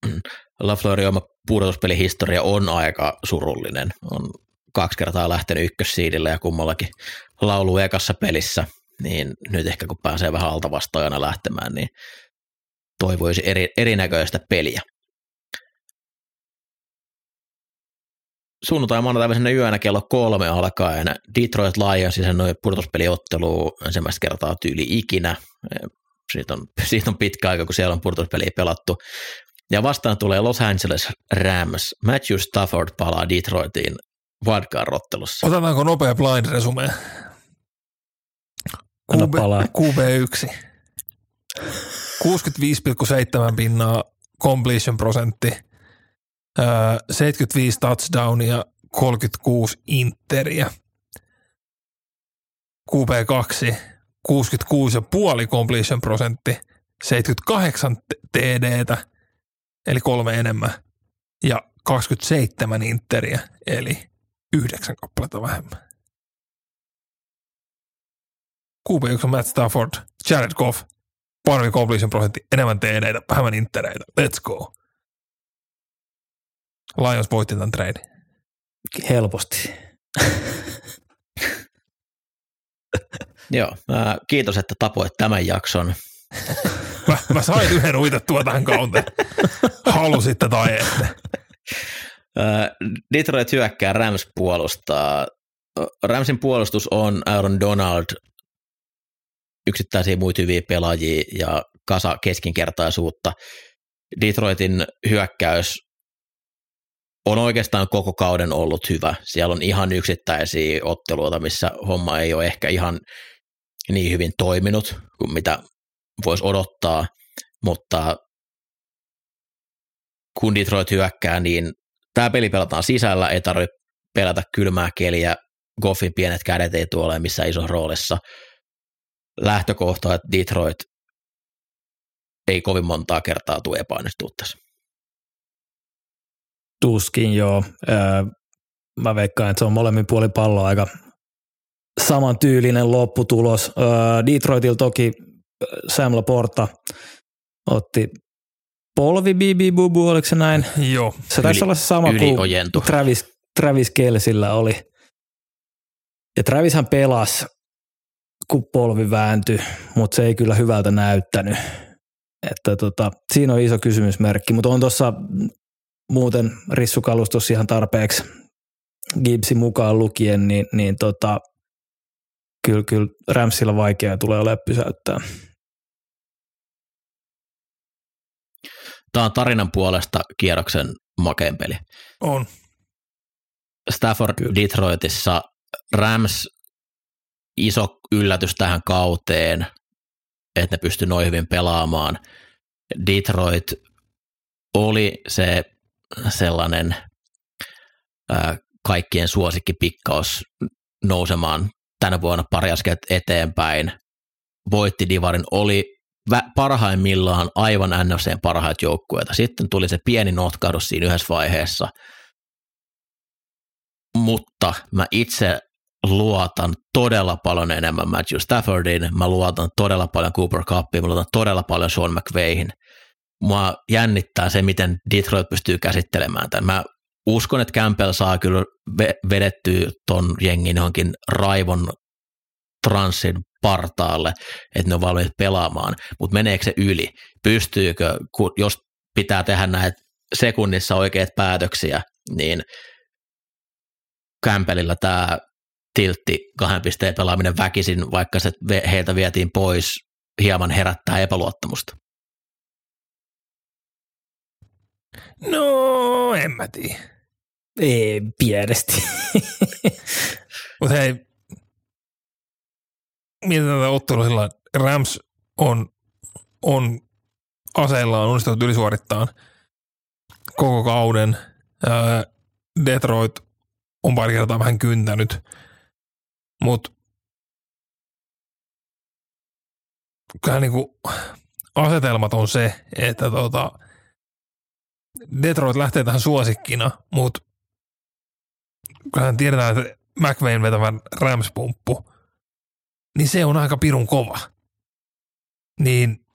LaFleurin oma pudotuspelihistoria on aika surullinen. On kaksi kertaa lähtenyt ykkössiidillä ja kummallakin laulu ekassa pelissä, niin nyt ehkä kun pääsee vähän altavastaajana lähtemään, niin toivoisi eri, erinäköistä peliä. Sunnuntai maanantai yönä kello kolme alkaen Detroit Lions sen noin pudotuspeliottelu ensimmäistä kertaa tyyli ikinä. Siitä on, siitä on pitkä aika, kun siellä on pudotuspeliä pelattu. Ja vastaan tulee Los Angeles Rams. Matthew Stafford palaa Detroitiin wildcard-ottelussa. Otetaanko nopea blind resume? QB, QB1. 65,7 pinnaa completion prosentti, 75 touchdownia, 36 interiä. QB2, 66,5 completion prosentti, 78 TDtä, eli kolme enemmän, ja 27 interiä, eli yhdeksän kappaletta vähemmän. QB1 on Matt Stafford, Jared Goff, parempi completion prosentti, enemmän TDitä, vähemmän intereitä. Let's go. Lions voitti tämän trade. Helposti. Joo, kiitos, että tapoit tämän jakson. Mä, mä sain yhden uitettua tähän kauteen. Halusitte tai ette. Detroit hyökkää, Rams puolustaa. Ramsin puolustus on Aaron Donald, yksittäisiä muita hyviä pelaajia ja kasa keskinkertaisuutta. Detroitin hyökkäys on oikeastaan koko kauden ollut hyvä. Siellä on ihan yksittäisiä otteluita, missä homma ei ole ehkä ihan niin hyvin toiminut kuin mitä voisi odottaa, mutta kun Detroit hyökkää, niin tämä peli pelataan sisällä, ei tarvitse pelätä kylmää keliä, Goffin pienet kädet ei tule missään isossa roolissa. Lähtökohta, että Detroit ei kovin montaa kertaa tule epäonnistua tässä. Tuskin joo. Mä veikkaan, että se on molemmin puolin palloa aika samantyylinen lopputulos. Detroitilla toki Sam Laporta otti polvi Bibi Bubu, oliko se näin? Joo. Se taisi olla se sama yli kuin. Travis, Travis Kelsillä oli. Ja Travishan pelasi, kun polvi vääntyi, mutta se ei kyllä hyvältä näyttänyt. Että tota, siinä on iso kysymysmerkki, mutta on tuossa muuten rissukalustus ihan tarpeeksi Gibbsin mukaan lukien, niin, niin tota, kyllä, kyllä Ramsilla vaikea tulee olemaan pysäyttää. Tämä on tarinan puolesta kierroksen makeen peli. On. Stafford Kyllä. Detroitissa Rams iso yllätys tähän kauteen, että ne pysty noin hyvin pelaamaan. Detroit oli se sellainen ää, kaikkien suosikkipikkaus nousemaan tänä vuonna pari askelta eteenpäin. Voitti Divarin, oli parhaimmillaan aivan NFCn parhaat joukkueita. Sitten tuli se pieni notkahdus siinä yhdessä vaiheessa – mutta mä itse luotan todella paljon enemmän Matthew Staffordiin, mä luotan todella paljon Cooper Cupiin, mä luotan todella paljon Sean McVayhin. Mua jännittää se, miten Detroit pystyy käsittelemään tämän. Mä uskon, että Campbell saa kyllä ve- vedettyä ton jengin johonkin raivon transsin partaalle, että ne on valmiit pelaamaan, mutta meneekö se yli? Pystyykö, kun, jos pitää tehdä näitä sekunnissa oikeat päätöksiä, niin Campbellilla tämä tiltti kahden pisteen pelaaminen väkisin, vaikka se heiltä vietiin pois, hieman herättää epäluottamusta. No, en mä tiedä. Ei, pienesti. Mutta hei, mietitään tätä ottelua sillä Rams on, on aseillaan onnistunut ylisuorittaa koko kauden. Detroit on pari kertaa vähän kyntänyt, mutta kyllähän niinku asetelmat on se, että tota, Detroit lähtee tähän suosikkina, mutta kyllähän tiedetään, että McVayn vetävän Rams-pumppu, niin se on aika pirun kova. Niin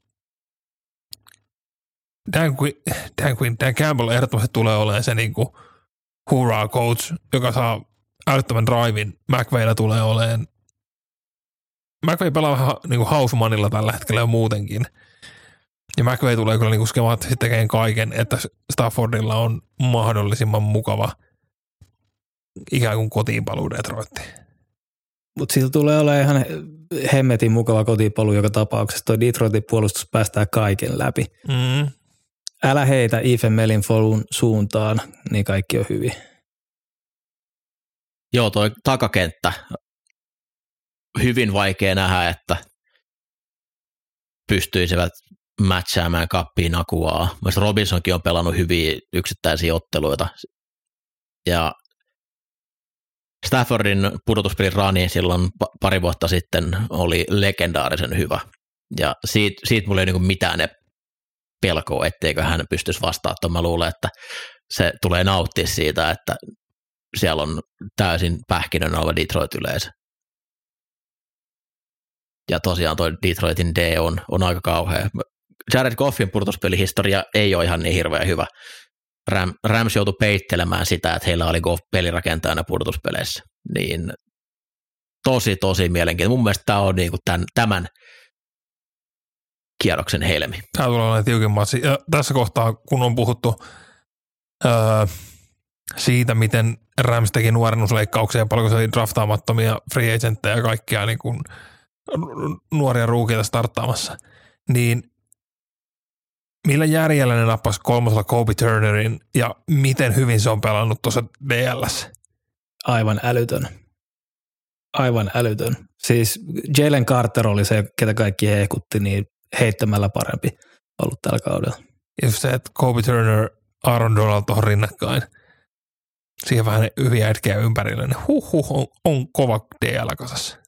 Dan Quinn, Dan, Quinn, Dan Campbell ehdottomasti tulee olemaan se niinku hurrah coach, joka saa älyttömän drivin. McVaylla tulee olemaan McVay pelaa vähän niin kuin Hausmanilla tällä hetkellä jo muutenkin. Ja McVay tulee kyllä niin skemaattisesti tekemään kaiken, että Staffordilla on mahdollisimman mukava ikään kuin kotiinpaluu Detroittiin. Mutta sillä tulee olemaan ihan hemmetin mukava kotipolu joka tapauksessa. Toi Detroitin puolustus päästää kaiken läpi. Mm. Älä heitä Ethan Melinfolun suuntaan, niin kaikki on hyvin. Joo, toi takakenttä. Hyvin vaikea nähdä, että pystyisivät matchaamaan kappiin Akuaa. Myös Robinsonkin on pelannut hyviä yksittäisiä otteluita. Ja Staffordin pudotuspelin rani silloin pa- pari vuotta sitten oli legendaarisen hyvä. Ja siitä, siitä mulla ei niin mitään pelkoa, etteikö hän pystyisi vastaamaan. Mä luulen, että se tulee nauttia siitä, että siellä on täysin pähkinön oleva Detroit-yleisö. Ja tosiaan toi Detroitin D on, on aika kauhea. Jared Goffin pudotuspelihistoria ei ole ihan niin hirveän hyvä. Ram, Rams joutui peittelemään sitä, että heillä oli Goff pelirakentajana pudotuspeleissä. Niin tosi, tosi mielenkiintoinen. Mun mielestä tämä on niinku tämän, tämän kierroksen helmi. Tämä tulee olemaan tiukin matsi. Ja tässä kohtaa, kun on puhuttu öö, siitä, miten Rams teki nuorennusleikkauksia ja paljonko se oli draftaamattomia free agentteja ja kaikkia niin kuin nuoria ruukiita starttaamassa, niin millä järjellä ne nappasi kolmosella Kobe Turnerin ja miten hyvin se on pelannut tuossa DLS? Aivan älytön. Aivan älytön. Siis Jalen Carter oli se, ketä kaikki hehkutti, niin heittämällä parempi ollut tällä kaudella. Ja se, että Kobe Turner, Aaron Donald tuohon rinnakkain. Siihen vähän hyviä jätkiä ympärillä, niin huh, huh on, on kova DL kasassa.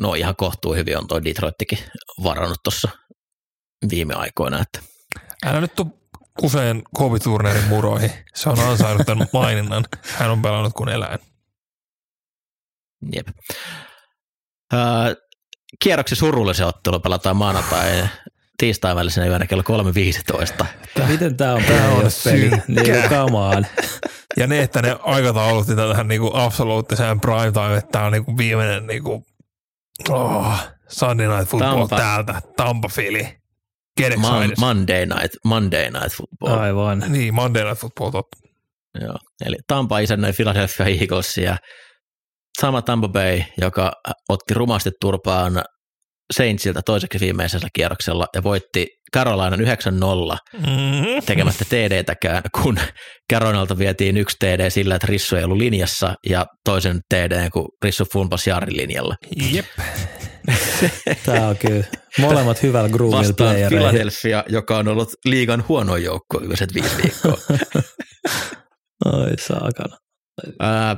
No ihan kohtuu hyvin on toi Detroittikin varannut tuossa viime aikoina, että Älä nyt tuu kuseen Kobe Turnerin muroihin. Se on ansainnut tämän maininnan. Hän on pelannut kuin eläin. jep. Öö, kierroksi surullisen ottelu pelataan maanantai tiistain välisenä yönä kello 3.15. Miten tämä on Tää on synkkää. Niin, on. Ja ne, että ne aikataulutti tähän niinku absoluuttiseen prime time, että tämä on niinku viimeinen niinku, oh, Sunday Night Football Tampa. täältä, Tampa Philly. Get Mon- excited. Monday night, Monday night football. Aivan. niin, Monday Night Football, totta. Joo. Eli Tampa isännöi Philadelphia Eaglesia. Sama Tampa Bay, joka otti rumasti turpaan Saintsilta toiseksi viimeisellä kierroksella ja voitti Carolinan 9-0 Mm-hmm. tekemättä TD-täkään, kun Carolinalta vietiin yksi TD sillä, että Rissu ei ollut linjassa ja toisen TD, kun Rissu fumpasi Jaarin linjalla. Jep. Tämä on kyllä molemmat hyvällä groomilla Vastaan playereihin. Philadelphia, joka on ollut liigan huono joukko viimeiset viisi viikkoa. Oi saakana. Ää,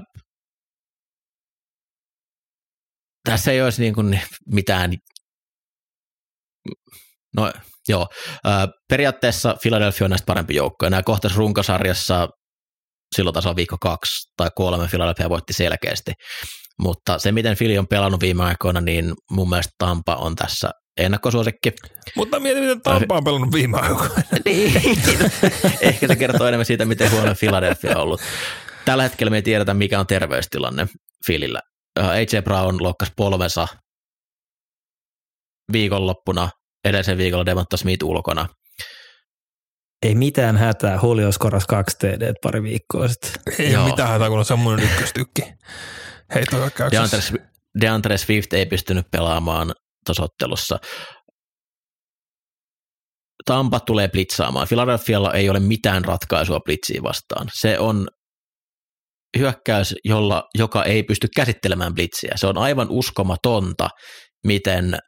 tässä ei olisi niin kuin mitään, no joo, periaatteessa Philadelphia on näistä parempi joukko, ja nämä kohtas runkosarjassa silloin tasolla viikko kaksi tai kolme Philadelphia voitti selkeästi, mutta se miten Philly on pelannut viime aikoina, niin mun mielestä Tampa on tässä ennakkosuosikki. Mutta mieti, miten Tampa on pelannut viime aikoina. Niin. Ehkä se kertoo enemmän siitä, miten huono Philadelphia on ollut. Tällä hetkellä me ei tiedetä, mikä on terveystilanne Philillä. Äh, AJ Brown loukkasi polvensa viikonloppuna, edellisen viikolla Devonta Smith ulkona. Ei mitään hätää. Julio skoras kaksi TD pari viikkoa sitten. Ei Joo. ole mitään hätää, kun on semmoinen ykköstykki. Heittohyökkäyksessä. DeAndre, DeAndre Swift ei pystynyt pelaamaan tuossa ottelussa. Tampa tulee blitzaamaan. Philadelphialla ei ole mitään ratkaisua blitsiin vastaan. Se on hyökkäys, jolla, joka ei pysty käsittelemään blitsiä. Se on aivan uskomatonta, miten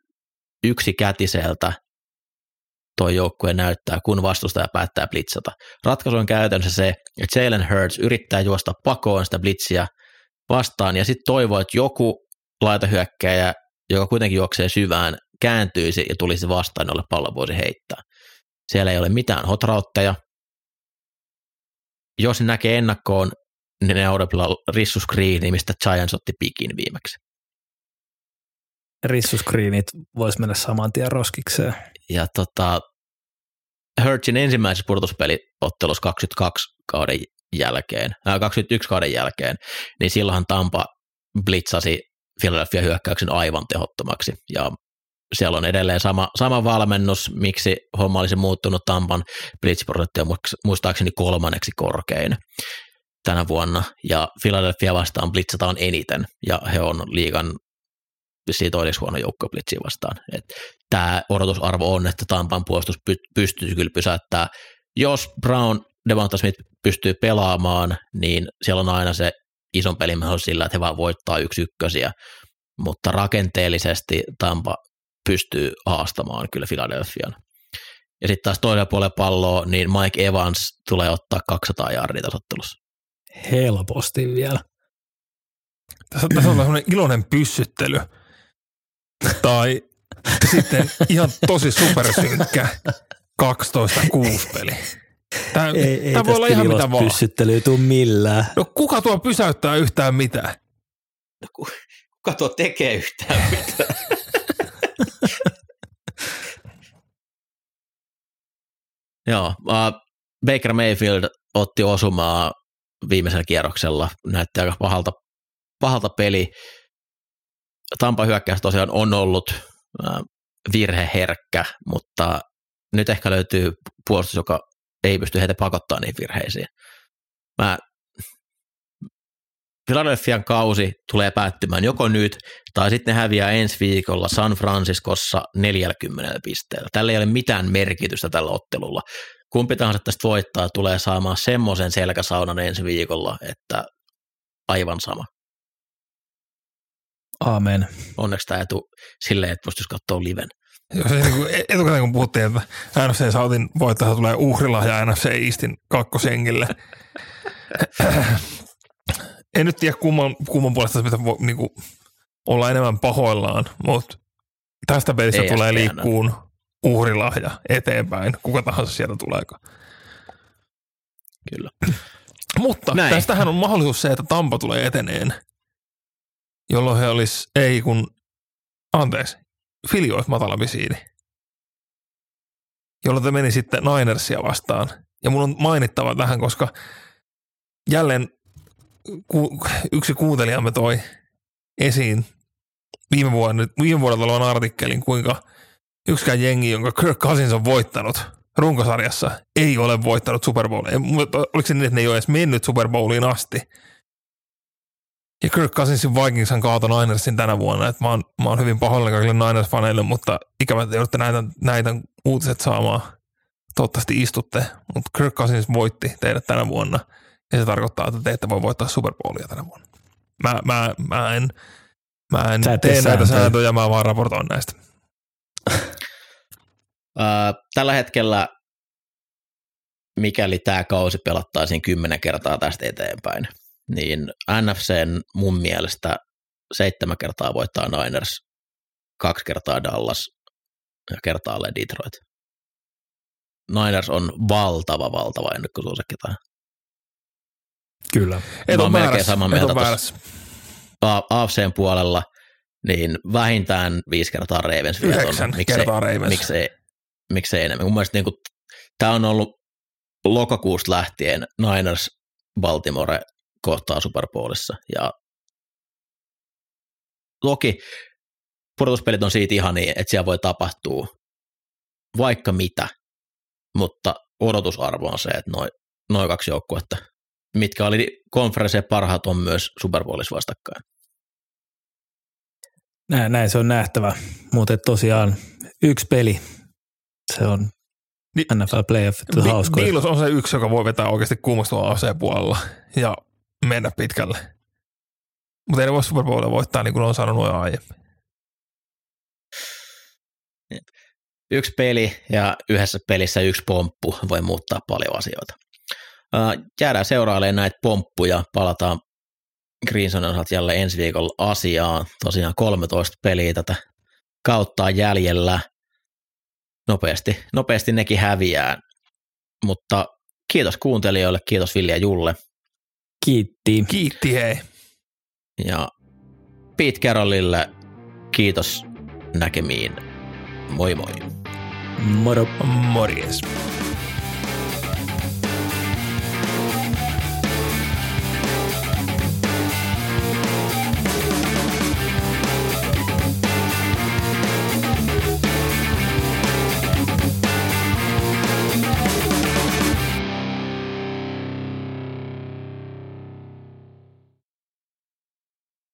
yksi kätiseltä tuo joukkue näyttää, kun vastustaja päättää blitzata. Ratkaisu on käytännössä se, että Jalen Hurts yrittää juosta pakoon sitä blitsiä vastaan ja sitten toivoo, että joku laitahyökkäjä, joka kuitenkin juoksee syvään, kääntyisi ja tulisi vastaan, jolle pallo voisi heittää. Siellä ei ole mitään hotrautteja. Jos näkee ennakkoon, niin ne odottaa rissuskriini, mistä Giants otti pikin viimeksi. Rissuskriinit vois mennä saman tien roskikseen. Ja tota, Hurtsin ensimmäisessä pudotuspeliottelussa 22 kauden jälkeen, äh, 21 kauden jälkeen, niin silloinhan Tampa blitzasi Philadelphia hyökkäyksen aivan tehottomaksi. Ja siellä on edelleen sama, sama valmennus, miksi homma olisi muuttunut. Tampan blitzprosentti on muistaakseni kolmanneksi korkein tänä vuonna, ja Philadelphia vastaan blitzataan eniten, ja he on liigan vissiin toiseksi huono joukko blitsiä vastaan. Tämä odotusarvo on, että Tampan puolustus py- pystyy kyllä pysäyttää. Jos Brown, Devonta Smith pystyy pelaamaan, niin siellä on aina se ison pelin sillä, että he vaan voittaa yksi ykkösiä, mutta rakenteellisesti Tampa pystyy haastamaan kyllä Philadelphian. Ja sitten taas toisella puolella palloa, niin Mike Evans tulee ottaa 200 jardia tässä ottelussa. Helposti vielä. Tässä, tässä on sellainen iloinen pyssyttely. Tai sitten ihan tosi supersynkkä 12-6 peli. Tämä, Ei, ei tämä voi olla ihan mitä vaan. pyssyttelyä tuu millään. No kuka tuo pysäyttää yhtään mitään? Kuka tuo tekee yhtään mitään? Joo, uh, Baker Mayfield otti osumaa viimeisellä kierroksella, näytti aika pahalta, pahalta peli. Tampa hyökkäys tosiaan on ollut virheherkkä, mutta nyt ehkä löytyy puolustus, joka ei pysty heitä pakottaa niihin virheisiin. Mä Philadelphian kausi tulee päättymään joko nyt tai sitten ne häviää ensi viikolla San Franciscossa 40 pisteellä. Tällä ei ole mitään merkitystä tällä ottelulla. Kumpi tahansa tästä voittaa tulee saamaan semmoisen selkäsaunan ensi viikolla, että aivan sama. Aamen. Onneksi tämä etu silleen, että pystyisi katsoa liven. Jos ei niin etukäteen kun puhuttiin, että NFC Southin voittaja tulee uhrilahja NFC Eastin kakkosengille. en nyt tiedä kumman, kumman puolesta mitä voi niin kuin, olla enemmän pahoillaan, mutta tästä pelistä Ei tulee liikkuun uhrilahja eteenpäin, kuka tahansa sieltä tuleeko. Kyllä. Mutta. Näin. tästähän on mahdollisuus se, että Tampa tulee eteneen, jolloin he olisi, ei kun, anteeksi, Fili olisi matalampi siidi, jolloin te meni sitten Ninersia vastaan. Ja mun on mainittava tähän, koska jälleen ku, yksi kuuntelijamme toi esiin viime, vuonna, viime vuodelta olevan artikkelin, kuinka yksikään jengi, jonka Kirk Cousins on voittanut runkosarjassa, ei ole voittanut Super Bowlia. Oliko se niin, että ne ei ole edes mennyt Super Bowliin asti? Ja Kirk Cousinsin Vikingshan kaatoi Ninersin tänä vuonna. Et mä, oon, mä oon hyvin pahoillani kaikille Niners-faneille, mutta ikävä, että joudutte näitä, näitä uutiset saamaan. Toivottavasti istutte, mutta Kirk Cousins voitti teidät tänä vuonna. Ja se tarkoittaa, että te ette voi voittaa Super Bowlia tänä vuonna. Mä, mä, mä en, mä en Sä tee tee näitä sääntöjä. sääntöjä, mä vaan raportoin näistä. Tällä hetkellä, mikäli tämä kausi pelattaisiin kymmenen kertaa tästä eteenpäin, niin NFCn mun mielestä seitsemän kertaa voittaa Niners, kaksi kertaa Dallas ja kertaalleen Detroit. Niners on valtava, valtava ennakkosuosikki tähän. Kyllä. Et Mä on melkein samaa mieltä AFCn puolella niin vähintään viisi kertaa Ravens vielä Yhdeksän on. Miksei, kertaa Ravens. miksei, miksei enemmän. Mun mielestä niin tämä on ollut lokakuusta lähtien Niners Baltimore kohtaa Super Bowlissa ja toki pudotuspelit on siitä ihan niin, että siellä voi tapahtua vaikka mitä, mutta odotusarvo on se, että noin noi kaksi joukkuetta, mitkä oli konferenssien parhaat, on myös Super Bowlissa vastakkain. Näin, näin se on nähtävä. Mutta tosiaan yksi peli, se on Ni- NFL Playoff Bi- hauskoja. Bills on se yksi, joka voi vetää oikeasti kuumastua AC-puolella ja mennä pitkälle. Mutta ei ne voi Super Bowlia voittaa niin kuin on sanonut jo aiemmin. yksi peli ja yhdessä pelissä yksi pomppu voi muuttaa paljon asioita. Ää, Jäädään seurailemaan näitä pomppuja, palataan Greensonin osalta jälleen ensi viikolla asiaan. Tosiaan 13 peliä tätä kautta jäljellä. Nopeasti, nopeasti nekin häviää. Mutta kiitos kuuntelijoille, kiitos Villi ja Julle. Kiitti. Kiitti hei. Ja Pete Carrollille kiitos näkemiin. Moi moi. Moro. Morjes.